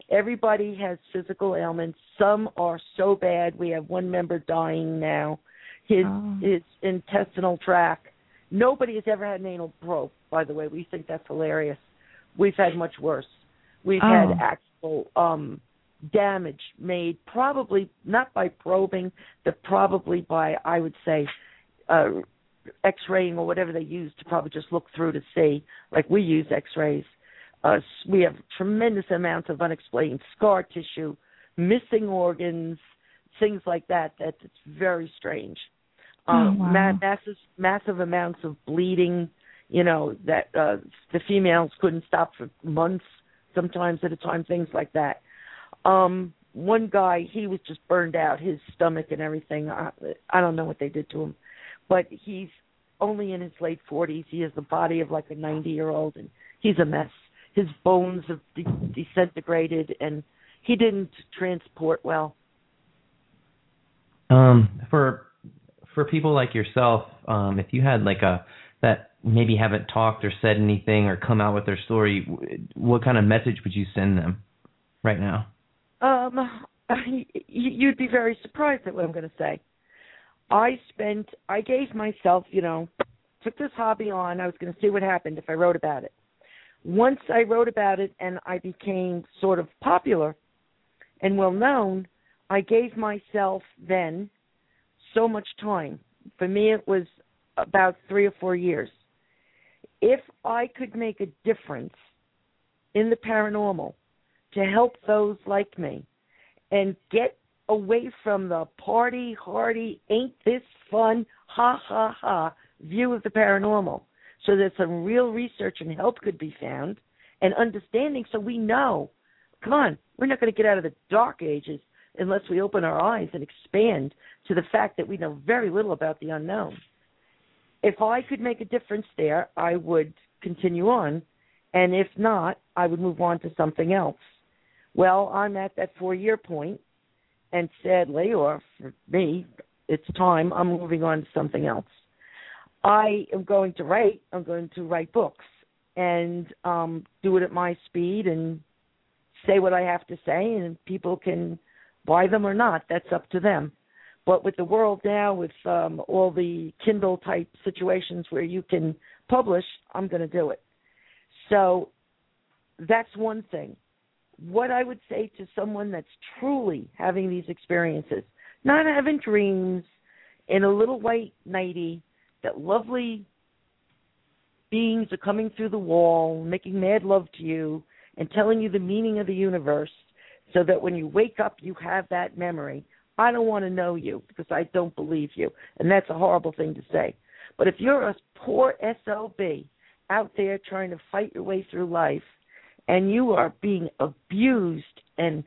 [SPEAKER 9] Everybody has physical ailments. Some are so bad. We have one member dying now. His
[SPEAKER 6] Oh.
[SPEAKER 9] his intestinal tract. Nobody has ever had an anal probe. By the way, we think that's hilarious. We've had much worse. We've
[SPEAKER 6] Oh.
[SPEAKER 9] had actual um damage made, probably not by probing, but probably by I would say uh X-raying or whatever they use to probably just look through to see, like we use X-rays. Uh, we have tremendous amounts of unexplained scar tissue, missing organs, things like that. That it's very strange. uh,
[SPEAKER 6] Oh, wow.
[SPEAKER 9] ma- massive massive amounts of bleeding. You know that uh, the females couldn't stop for months, sometimes at a time. Things like that. Um, one guy, he was just burned out, his stomach and everything. I, I don't know what they did to him, but he's only in his late forties. He has the body of like a ninety-year-old, and he's a mess. His bones have de- disintegrated, and he didn't transport well.
[SPEAKER 7] Um, for for people like yourself, um, if you had like a that maybe haven't talked or said anything or come out with their story, what kind of message would you send them right now?
[SPEAKER 9] Um, y- you'd be very surprised at what I'm going to say. I spent, I gave myself, you know, took this hobby on. I was going to see what happened if I wrote about it. Once I wrote about it and I became sort of popular and well known, I gave myself then so much time. For me, it was about three or four years. If I could make a difference in the paranormal, to help those like me and get away from the party hardy ain't this fun ha ha ha view of the paranormal. So that some real research and help could be found and understanding so we know. Come on we're not going to get out of the dark ages unless we open our eyes and expand to the fact that we know very little about the unknown. If i could make a difference there i would continue on. And if not i would move on to something else. Well, I'm at that four year point, and sadly, or for me, it's time. I'm moving on to something else. I am going to write. I'm going to write books and um, do it at my speed and say what I have to say, and people can buy them or not. That's up to them. But with the world now, with um, all the Kindle type situations where you can publish, I'm going to do it. So that's one thing what I would say to someone that's truly having these experiences, not having dreams in a little white nightie, that lovely beings are coming through the wall, making mad love to you, and telling you the meaning of the universe, so that when you wake up, you have that memory. I don't want to know you because I don't believe you, and that's a horrible thing to say. But if you're a poor SOB out there trying to fight your way through life, and you are being abused and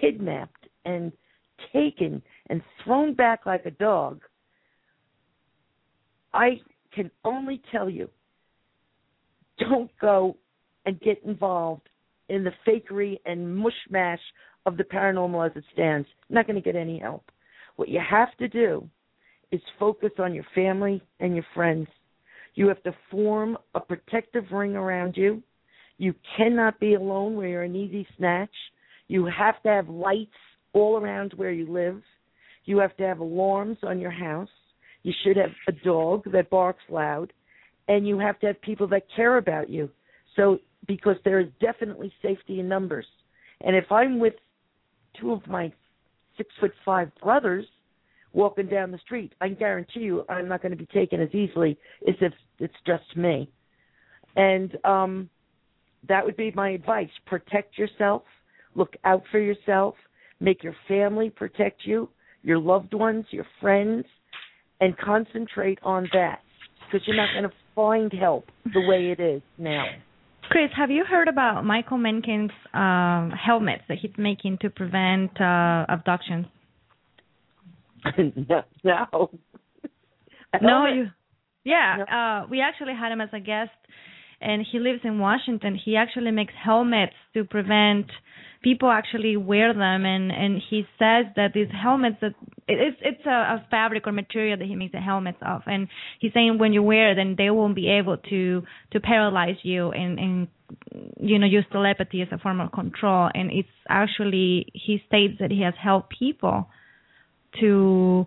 [SPEAKER 9] kidnapped and taken and thrown back like a dog, I can only tell you don't go and get involved in the fakery and mushmash of the paranormal as it stands. Not going to get any help. What you have to do is focus on your family and your friends. You have to form a protective ring around you you cannot be alone where you're an easy snatch. You have to have lights all around where you live. You have to have alarms on your house. You should have a dog that barks loud. And you have to have people that care about you. So, because there is definitely safety in numbers. And if I'm with two of my six foot five brothers walking down the street, I guarantee you I'm not going to be taken as easily as if it's just me. And um that would be my advice. Protect yourself, look out for yourself, make your family protect you, your loved ones, your friends, and concentrate on that because you're not going to find help the way it is now.
[SPEAKER 6] Chris, have you heard about Michael Menkin's um, helmets that he's making to prevent uh, abductions?
[SPEAKER 9] no, no.
[SPEAKER 6] No, you. Yeah, uh, we actually had him as a guest, and he lives in Washington. He actually makes helmets to prevent people actually wear them, and and he says that these helmets that it's it's a, a fabric or material that he makes the helmets of, and he's saying when you wear it, then they won't be able to to paralyze you and and you know use telepathy as a form of control, and it's actually he states that he has helped people to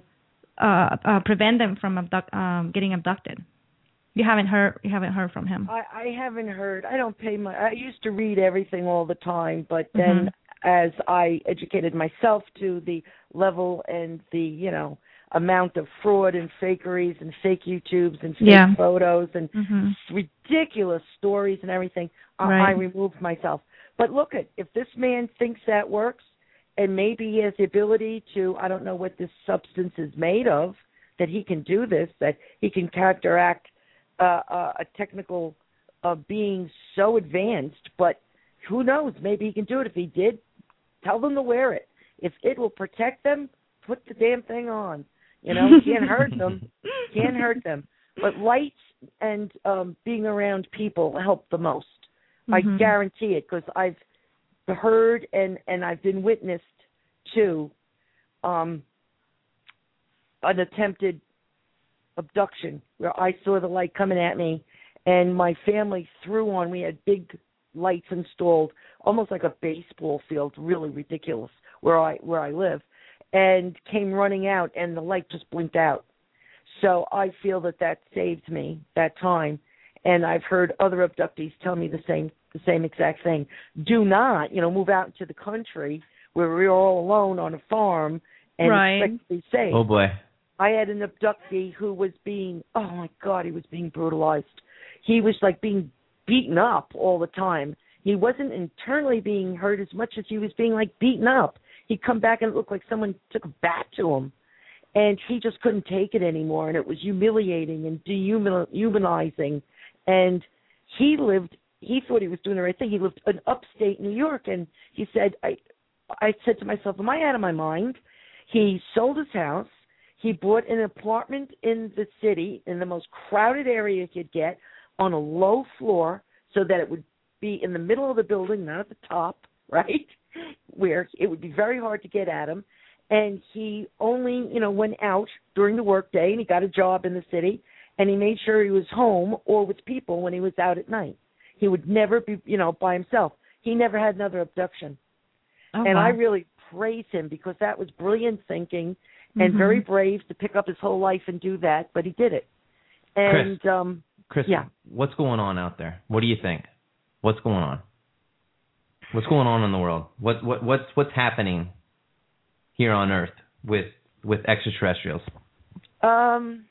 [SPEAKER 6] uh, uh prevent them from abduct um getting abducted. You haven't heard you haven't heard from him.
[SPEAKER 9] I, I haven't heard. I don't pay my. I used to read everything all the time, but then as I educated myself to the level and the you know amount of fraud and fakeries and fake YouTubes and fake
[SPEAKER 6] Yeah.
[SPEAKER 9] photos and
[SPEAKER 6] hmm
[SPEAKER 9] ridiculous stories and everything, I, I removed myself. But look at if this man thinks that works, and maybe he has the ability to. I don't know what this substance is made of that he can do this, that he can counteract uh, uh, a technical uh, being so advanced. But who knows? Maybe he can do it. If he did, tell them to wear it. If it will protect them, put the damn thing on. You know, can't hurt them. Can't hurt them. But lights and um being around people help the most. I
[SPEAKER 6] Mhm.
[SPEAKER 9] guarantee it because I've heard and and I've been witnessed to um an attempted abduction where I saw the light coming at me and my family threw on we had big lights installed almost like a baseball field really ridiculous where I where I live and came running out and the light just blinked out so I feel that that saved me that time and I've heard other abductees tell me the same the same exact thing do not you know move out into the country where we're all alone on a farm and
[SPEAKER 6] Right.
[SPEAKER 9] expect to be safe
[SPEAKER 7] Oh boy.
[SPEAKER 9] I had an abductee who was being oh my god, he was being brutalized. He was like being beaten up all the time. He wasn't internally being hurt as much as he was being like beaten up. He'd come back and it looked like someone took a bat to him. And he just couldn't take it anymore and it was humiliating and dehumanizing. And he lived he thought he was doing the right thing. He lived in upstate New York and he said I I said to myself, Am I out of my mind? He sold his house he bought an apartment in the city in the most crowded area you could get on a low floor so that it would be in the middle of the building, not at the top, right? Where it would be very hard to get at him. And he only, you know, went out during the workday and he got a job in the city and he made sure he was home or with people when he was out at night. He would never be, you know, by himself. He never had another abduction.
[SPEAKER 6] Oh,
[SPEAKER 9] and
[SPEAKER 6] wow.
[SPEAKER 9] I really praise him because that was brilliant thinking and
[SPEAKER 6] Mhm.
[SPEAKER 9] very brave to pick up his whole life and do that, but he did it. And um
[SPEAKER 7] Chris,
[SPEAKER 9] Yeah.
[SPEAKER 7] what's going on out there? What do you think? What's going on? What's going on in the world? What what what's what's happening here on Earth with with extraterrestrials?
[SPEAKER 9] um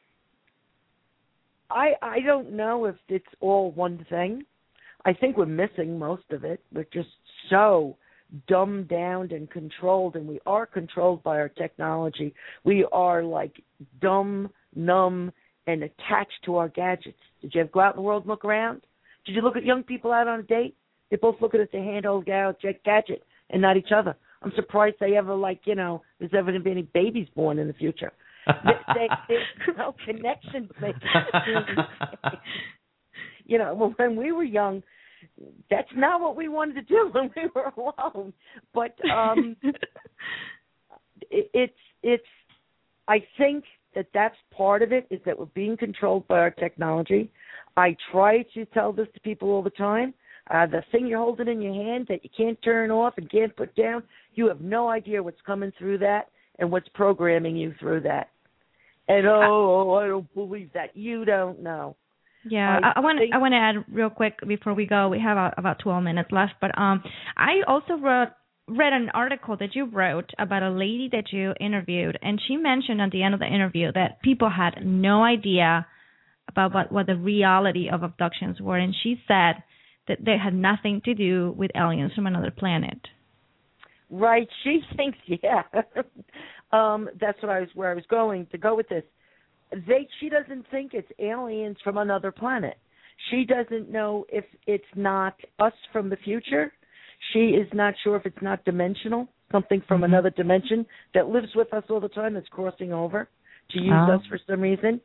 [SPEAKER 9] I I don't know if it's all one thing. I think we're missing most of it. We're just so dumbed down and controlled and we are controlled by our technology. We are like dumb, numb and attached to our gadgets. Did you ever go out in the world and look around? Did you look at young people out on a date? They're both looking at their handheld gadget, gadget and not each other. I'm surprised they ever like, you know, there's ever going to be any babies born in the future. They, they, there's no connection. You know, when we were young, that's not what we wanted to do when we were alone. But um it, it's it's I think that that's part of it is that we're being controlled by our technology. I try to tell this to people all the time. Uh, the thing you're holding in your hand that you can't turn off and can't put down, you have no idea what's coming through that and what's programming you through that. And oh, I don't believe that. You don't know.
[SPEAKER 6] Yeah,
[SPEAKER 9] I
[SPEAKER 6] I, want I want to add real quick before we go. We have uh, about 12 minutes left, but um, I also wrote read an article that you wrote about a lady that you interviewed, and she mentioned at the end of the interview that people had no idea about what what the reality of abductions were, and she said that they had nothing to do with aliens from another planet.
[SPEAKER 9] Right. She thinks, yeah. um, that's what I was where I was going to go with this. They she doesn't think it's aliens from another planet. She doesn't know if it's not us from the future. She is not sure if it's not dimensional, something from
[SPEAKER 6] Mhm.
[SPEAKER 9] another dimension that lives with us all the time that's crossing over to use
[SPEAKER 6] Oh.
[SPEAKER 9] us for some reason.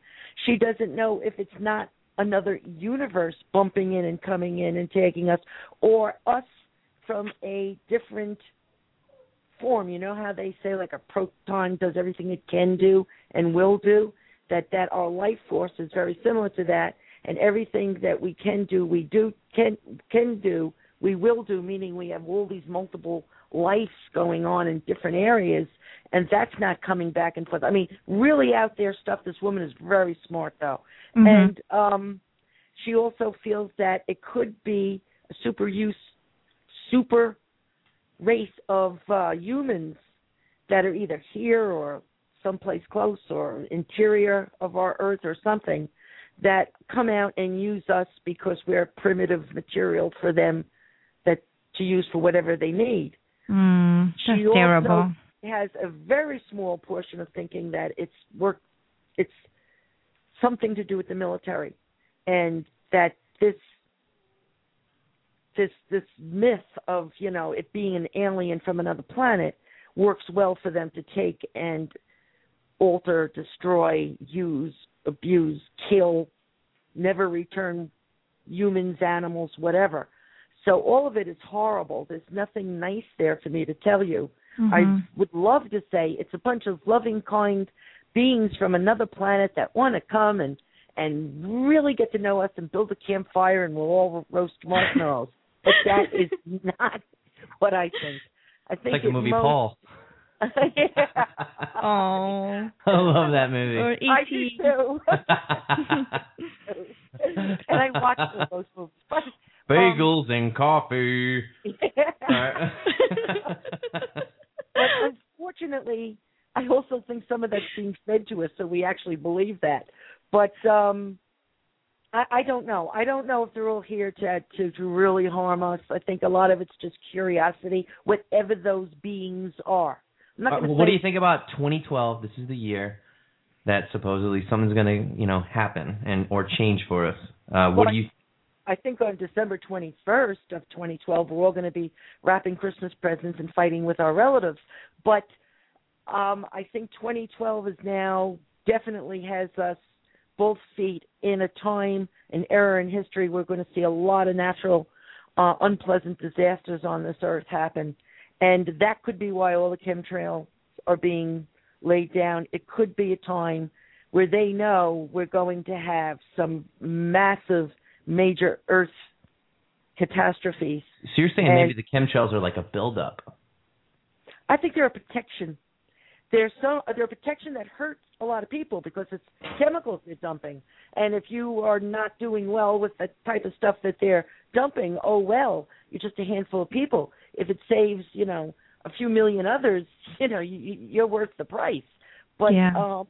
[SPEAKER 9] She doesn't know if it's not another universe bumping in and coming in and taking us or us from a different form. You know how they say like a proton does everything it can do and will do? That that our life force is very similar to that and everything that we can do we do can can do we will do meaning we have all these multiple lives going on in different areas and that's not coming back and forth. I mean, really out there stuff this woman is very smart though.
[SPEAKER 6] Mhm.
[SPEAKER 9] And um she also feels that it could be a super use super race of uh humans that are either here or someplace close or interior of our earth or something that come out and use us because we're primitive material for them that to use for whatever they need.
[SPEAKER 6] Mm, that's
[SPEAKER 9] She also
[SPEAKER 6] terrible.
[SPEAKER 9] has a very small portion of thinking that it's work it's something to do with the military, and that this this this myth of you know it being an alien from another planet works well for them to take and alter, destroy, use, abuse, kill, never return humans, animals, whatever. So all of it is horrible. There's nothing nice there for me to tell you.
[SPEAKER 6] Mhm.
[SPEAKER 9] I would love to say it's a bunch of loving, kind beings from another planet that want to come and and really get to know us and build a campfire and we'll all roast marshmallows. but that is not what I think. I think
[SPEAKER 7] It's like the movie
[SPEAKER 9] most-
[SPEAKER 7] Paul.
[SPEAKER 9] Yeah.
[SPEAKER 6] Oh.
[SPEAKER 7] I love that movie.
[SPEAKER 6] Or
[SPEAKER 9] I do too. and I watch all those movies. But,
[SPEAKER 7] Bagels and coffee. Alright.
[SPEAKER 9] but unfortunately, I also think some of that's being fed to us, so we actually believe that. But um I, I don't know. I don't know if they're all here to, to to really harm us. I think a lot of it's just curiosity, whatever those beings are.
[SPEAKER 7] Uh, what do you think about 2012? This is the year that supposedly something's going to, you know, happen and or change for us. Uh, what
[SPEAKER 9] Well,
[SPEAKER 7] do you?
[SPEAKER 9] I think on December 21st of 2012, we're all going to be wrapping Christmas presents and fighting with our relatives. But um, I think 2012 is now definitely has us both feet in a time, an era in history. We're going to see a lot of natural, uh, unpleasant disasters on this earth happen, and that could be why all the chemtrails are being laid down. It could be a time where they know we're going to have some massive major earth catastrophes.
[SPEAKER 7] So you're saying
[SPEAKER 9] and-
[SPEAKER 7] maybe the chemtrails are like a buildup?
[SPEAKER 9] I think they're a protection. They're so they're a protection that hurts a lot of people because it's chemicals they're dumping. And if you are not doing well with the type of stuff that they're dumping, oh well, you're just a handful of people. If it saves, you know, a few million others, you know, you, you- you're worth the price. But
[SPEAKER 6] Yeah.
[SPEAKER 9] um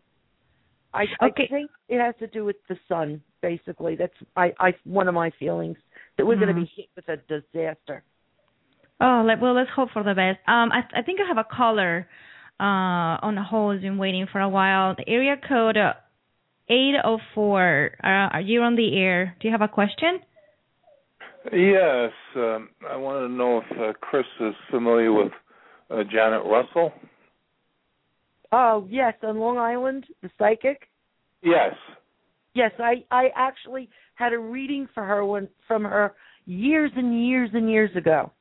[SPEAKER 9] I,
[SPEAKER 6] Okay.
[SPEAKER 9] I think it has to do with the sun, basically. That's I, I one of my feelings that we're going to be hit with a disaster.
[SPEAKER 6] Oh, let, well, let's hope for the best. Um, I, I think I have a caller uh, on the hold who's been waiting for a while. The area code uh, 804. Uh, are you on the air? Do you have a question?
[SPEAKER 10] Yes, um, I want to know if uh, Chris is familiar with uh, Janet Russell.
[SPEAKER 9] Oh yes, on Long Island, the psychic.
[SPEAKER 10] Yes.
[SPEAKER 9] Yes, I I actually had a reading for her one from her years and years and years ago.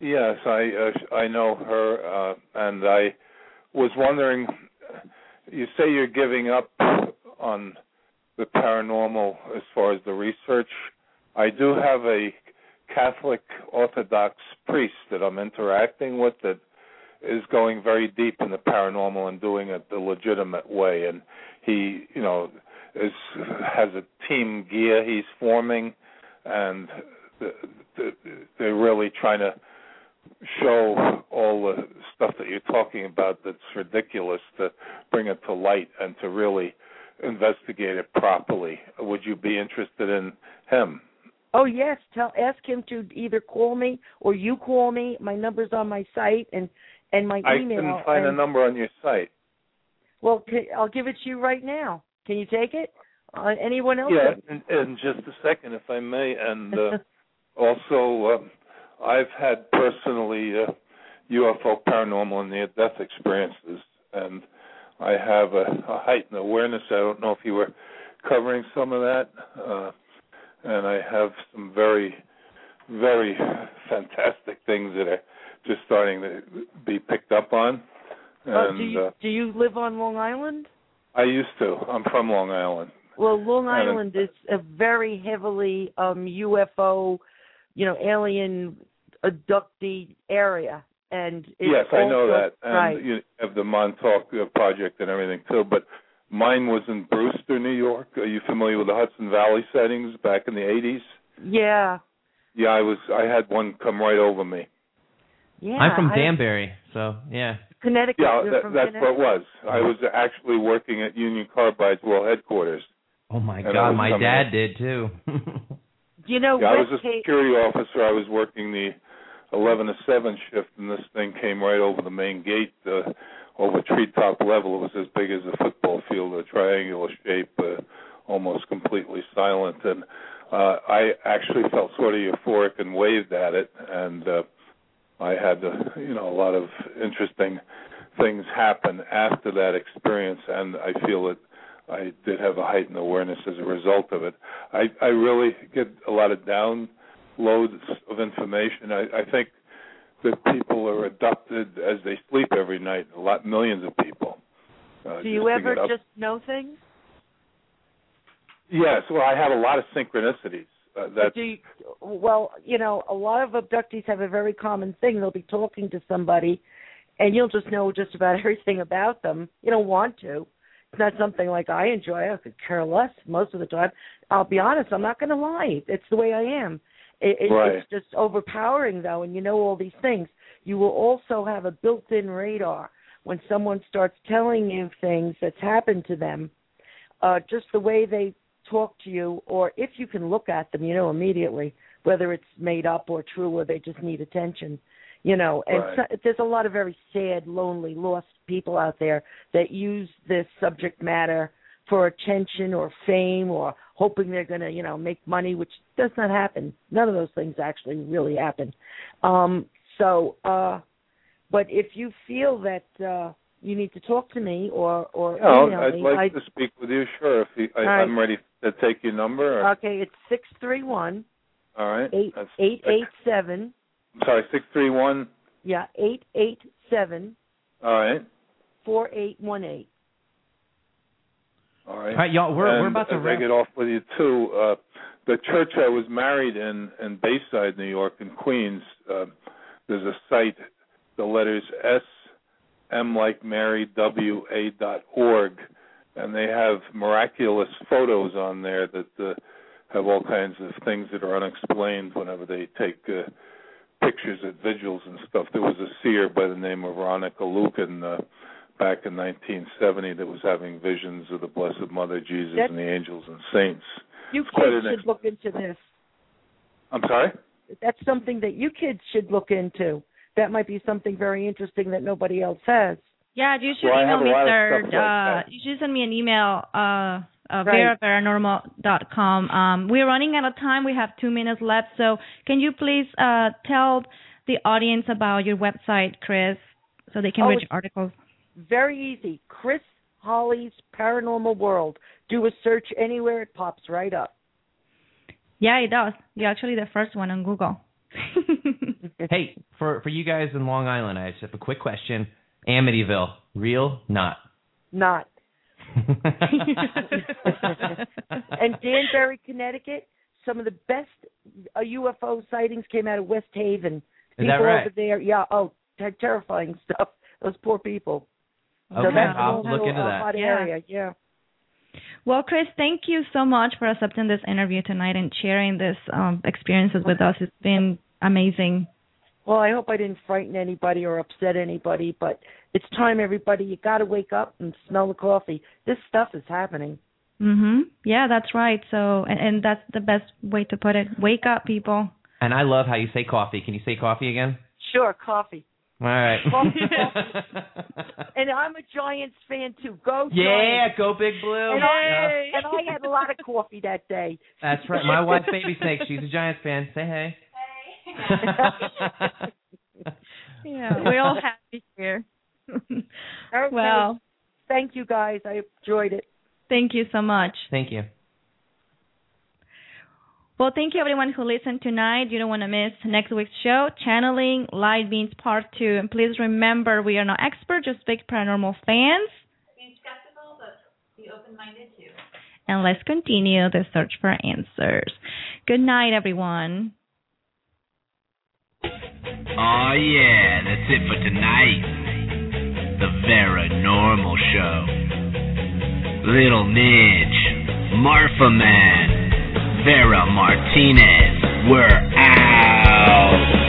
[SPEAKER 10] Yes, I uh, I know her, uh, and I was wondering. You say you're giving up on the paranormal as far as the research. I do have a Catholic Orthodox priest that I'm interacting with that is going very deep in the paranormal and doing it the legitimate way. And he, you know, is has a team gear he's forming, and the, the, they're really trying to show all the stuff that you're talking about that's ridiculous to bring it to light and to really investigate it properly. Would you be interested in him?
[SPEAKER 9] Oh yes, tell ask him to either call me or you call me. My number's on my site and and my
[SPEAKER 10] I
[SPEAKER 9] email.
[SPEAKER 10] couldn't find a number on your site.
[SPEAKER 9] Well, I'll give it to you right now. Can you take it? Uh, anyone else?
[SPEAKER 10] Yeah, in, in just a second, if I may. And uh, also, uh, I've had personally uh, UFO paranormal and near death experiences, and I have a, a heightened awareness. I don't know if you were covering some of that. Uh, and I have some very, very fantastic things that are just starting to be picked up on.
[SPEAKER 9] Uh, do you
[SPEAKER 10] uh,
[SPEAKER 9] do you live on Long Island?
[SPEAKER 10] I used to. I'm from Long Island.
[SPEAKER 9] Well, Long
[SPEAKER 10] And-
[SPEAKER 9] Island is a very heavily um UFO, you know, alien abductee area, and it's
[SPEAKER 10] yes, I know that. And
[SPEAKER 9] right.
[SPEAKER 10] you have the Montauk uh, project and everything too. But mine was in Brewster, New York. Are you familiar with the Hudson Valley settings back in the 80s?
[SPEAKER 9] Yeah,
[SPEAKER 10] Yeah, I was. I had one come right over me.
[SPEAKER 9] yeah.
[SPEAKER 7] I'm from
[SPEAKER 9] I-
[SPEAKER 7] Danbury, so yeah.
[SPEAKER 9] Connecticut.
[SPEAKER 10] Yeah,
[SPEAKER 9] You're
[SPEAKER 10] that,
[SPEAKER 9] from
[SPEAKER 10] that's what it was. I was actually working at Union Carbide's world headquarters.
[SPEAKER 7] Oh my God, my dad
[SPEAKER 10] in.
[SPEAKER 7] did too.
[SPEAKER 9] You know,
[SPEAKER 10] Yeah, I was a
[SPEAKER 9] Cape.
[SPEAKER 10] security officer. I was working the eleven to seven shift, and this thing came right over the main gate, uh, over treetop level. It was as big as a football field, a triangular shape, uh, almost completely silent, and uh, I actually felt sort of euphoric and waved at it, and uh, I had, uh, you know, a lot of interesting things happen after that experience, and I feel that I did have a heightened awareness as a result of it. I, I really get a lot of downloads of information. I, I think that people are abducted as they sleep every night. A lot, millions of people. Uh,
[SPEAKER 9] Do you ever just know things?
[SPEAKER 10] Yes. Well, I have a lot of synchronicities. Uh, that's
[SPEAKER 9] Do you, well, you know, a lot of abductees have a very common thing. They'll be talking to somebody, and you'll just know just about everything about them. You don't want to. It's not something like I enjoy. I could care less most of the time. I'll be honest. I'm not going to lie. It's the way I am. It, it,
[SPEAKER 10] Right.
[SPEAKER 9] It's just overpowering, though, and you know all these things. You will also have a built-in radar when someone starts telling you things that's happened to them. Uh, just the way they talk to you, or if you can look at them, you know immediately whether it's made up or true, or they just need attention. You know, and
[SPEAKER 10] Right.
[SPEAKER 9] so, there's a lot of very sad, lonely, lost people out there that use this subject matter for attention or fame or hoping they're going to, you know, make money, which does not happen. None of those things actually really happen. Um, so, uh, but if you feel that uh, you need to talk to me or or
[SPEAKER 10] I'll-
[SPEAKER 9] email
[SPEAKER 10] I'd
[SPEAKER 9] me,
[SPEAKER 10] like
[SPEAKER 9] I,
[SPEAKER 10] to speak with you. Sure, if you, I,
[SPEAKER 9] right.
[SPEAKER 10] I'm ready to take your number. Or,
[SPEAKER 9] okay, it's six three one
[SPEAKER 10] all right.
[SPEAKER 9] eight
[SPEAKER 10] That's-
[SPEAKER 9] eight eight seven.
[SPEAKER 10] I'm sorry, six three one.
[SPEAKER 9] Yeah, eight eight seven
[SPEAKER 10] All right.
[SPEAKER 9] four eight one eight.
[SPEAKER 10] All right.
[SPEAKER 7] All right, y'all, we're
[SPEAKER 10] and
[SPEAKER 7] we're about to wrap.
[SPEAKER 10] I get off with you too. Uh, the church I was married in in Bayside, New York, in Queens. Uh, there's a site, the letters S M like Mary W A dot org, and they have miraculous photos on there that uh, have all kinds of things that are unexplained. Whenever they take uh, pictures at vigils and stuff, there was a seer by the name of Veronica Lueken. Uh, back in 1970 that was having visions of the Blessed Mother, Jesus,
[SPEAKER 9] That-
[SPEAKER 10] and the angels and saints.
[SPEAKER 9] You
[SPEAKER 10] quite
[SPEAKER 9] kids
[SPEAKER 10] an
[SPEAKER 9] should look into this.
[SPEAKER 10] I'm sorry.
[SPEAKER 9] That's something that you kids should look into. That might be something very interesting that nobody else has.
[SPEAKER 6] Yeah, you should
[SPEAKER 10] Well,
[SPEAKER 6] email me, sir.
[SPEAKER 10] stuff like
[SPEAKER 6] uh, you should send me an email, uh, uh,
[SPEAKER 9] Right.
[SPEAKER 6] veraparanormal.com. Um, we're running out of time. We have two minutes left. So can you please uh, tell the audience about your website, Chris, so they can
[SPEAKER 9] Oh,
[SPEAKER 6] read your articles?
[SPEAKER 9] Very easy. Chris Holly's Paranormal World. Do a search anywhere, it pops right up.
[SPEAKER 6] Yeah, it does. You're actually the first one on Google.
[SPEAKER 7] Hey, for for you guys in Long Island, I just have a quick question. Amityville, real? Not.
[SPEAKER 9] Not. and Danbury, Connecticut, some of the best uh, UFO sightings came out of West Haven.
[SPEAKER 7] Is
[SPEAKER 9] people
[SPEAKER 7] that right?
[SPEAKER 9] over there, yeah. Oh, ter- terrifying stuff. Those poor people. So
[SPEAKER 7] Okay,
[SPEAKER 9] that's
[SPEAKER 7] I'll look into that.
[SPEAKER 9] hot
[SPEAKER 6] Yeah.
[SPEAKER 9] area. Yeah.
[SPEAKER 6] Well, Chris, thank you so much for accepting this interview tonight and sharing this um, experiences with us. It's been amazing.
[SPEAKER 9] Well, I hope I didn't frighten anybody or upset anybody, but it's time, everybody. You got to wake up and smell the coffee. This stuff is happening.
[SPEAKER 6] Mhm. Yeah, that's right. So, and, and that's the best way to put it. Wake up, people.
[SPEAKER 7] And I love how you say coffee. Can you say coffee again?
[SPEAKER 9] Sure, coffee.
[SPEAKER 7] All right.
[SPEAKER 9] Coffee, And I'm a Giants fan too. Go
[SPEAKER 7] yeah,
[SPEAKER 9] Giants!
[SPEAKER 7] go Big Blue.
[SPEAKER 9] And
[SPEAKER 7] Yeah.
[SPEAKER 9] I, and I had a lot of coffee that day.
[SPEAKER 7] That's right. My wife, Baby Snake, she's a Giants fan. Say hey.
[SPEAKER 6] Yeah, we're all happy here.
[SPEAKER 9] Okay.
[SPEAKER 6] Well,
[SPEAKER 9] Thank you guys. I enjoyed it.
[SPEAKER 6] thank you so much.
[SPEAKER 7] Thank you.
[SPEAKER 6] Well, thank you everyone who listened tonight. You don't want to miss next week's show, Channeling Light Beings Part 2. And please remember, we are not experts, just big paranormal fans.
[SPEAKER 8] Be skeptical, but be open-minded too.
[SPEAKER 6] And let's continue the search for answers. Good night, everyone.
[SPEAKER 5] Oh yeah, that's it for tonight. The Veranormal Show. Little Midge, Marfa Man, Vera Martinez, we're out.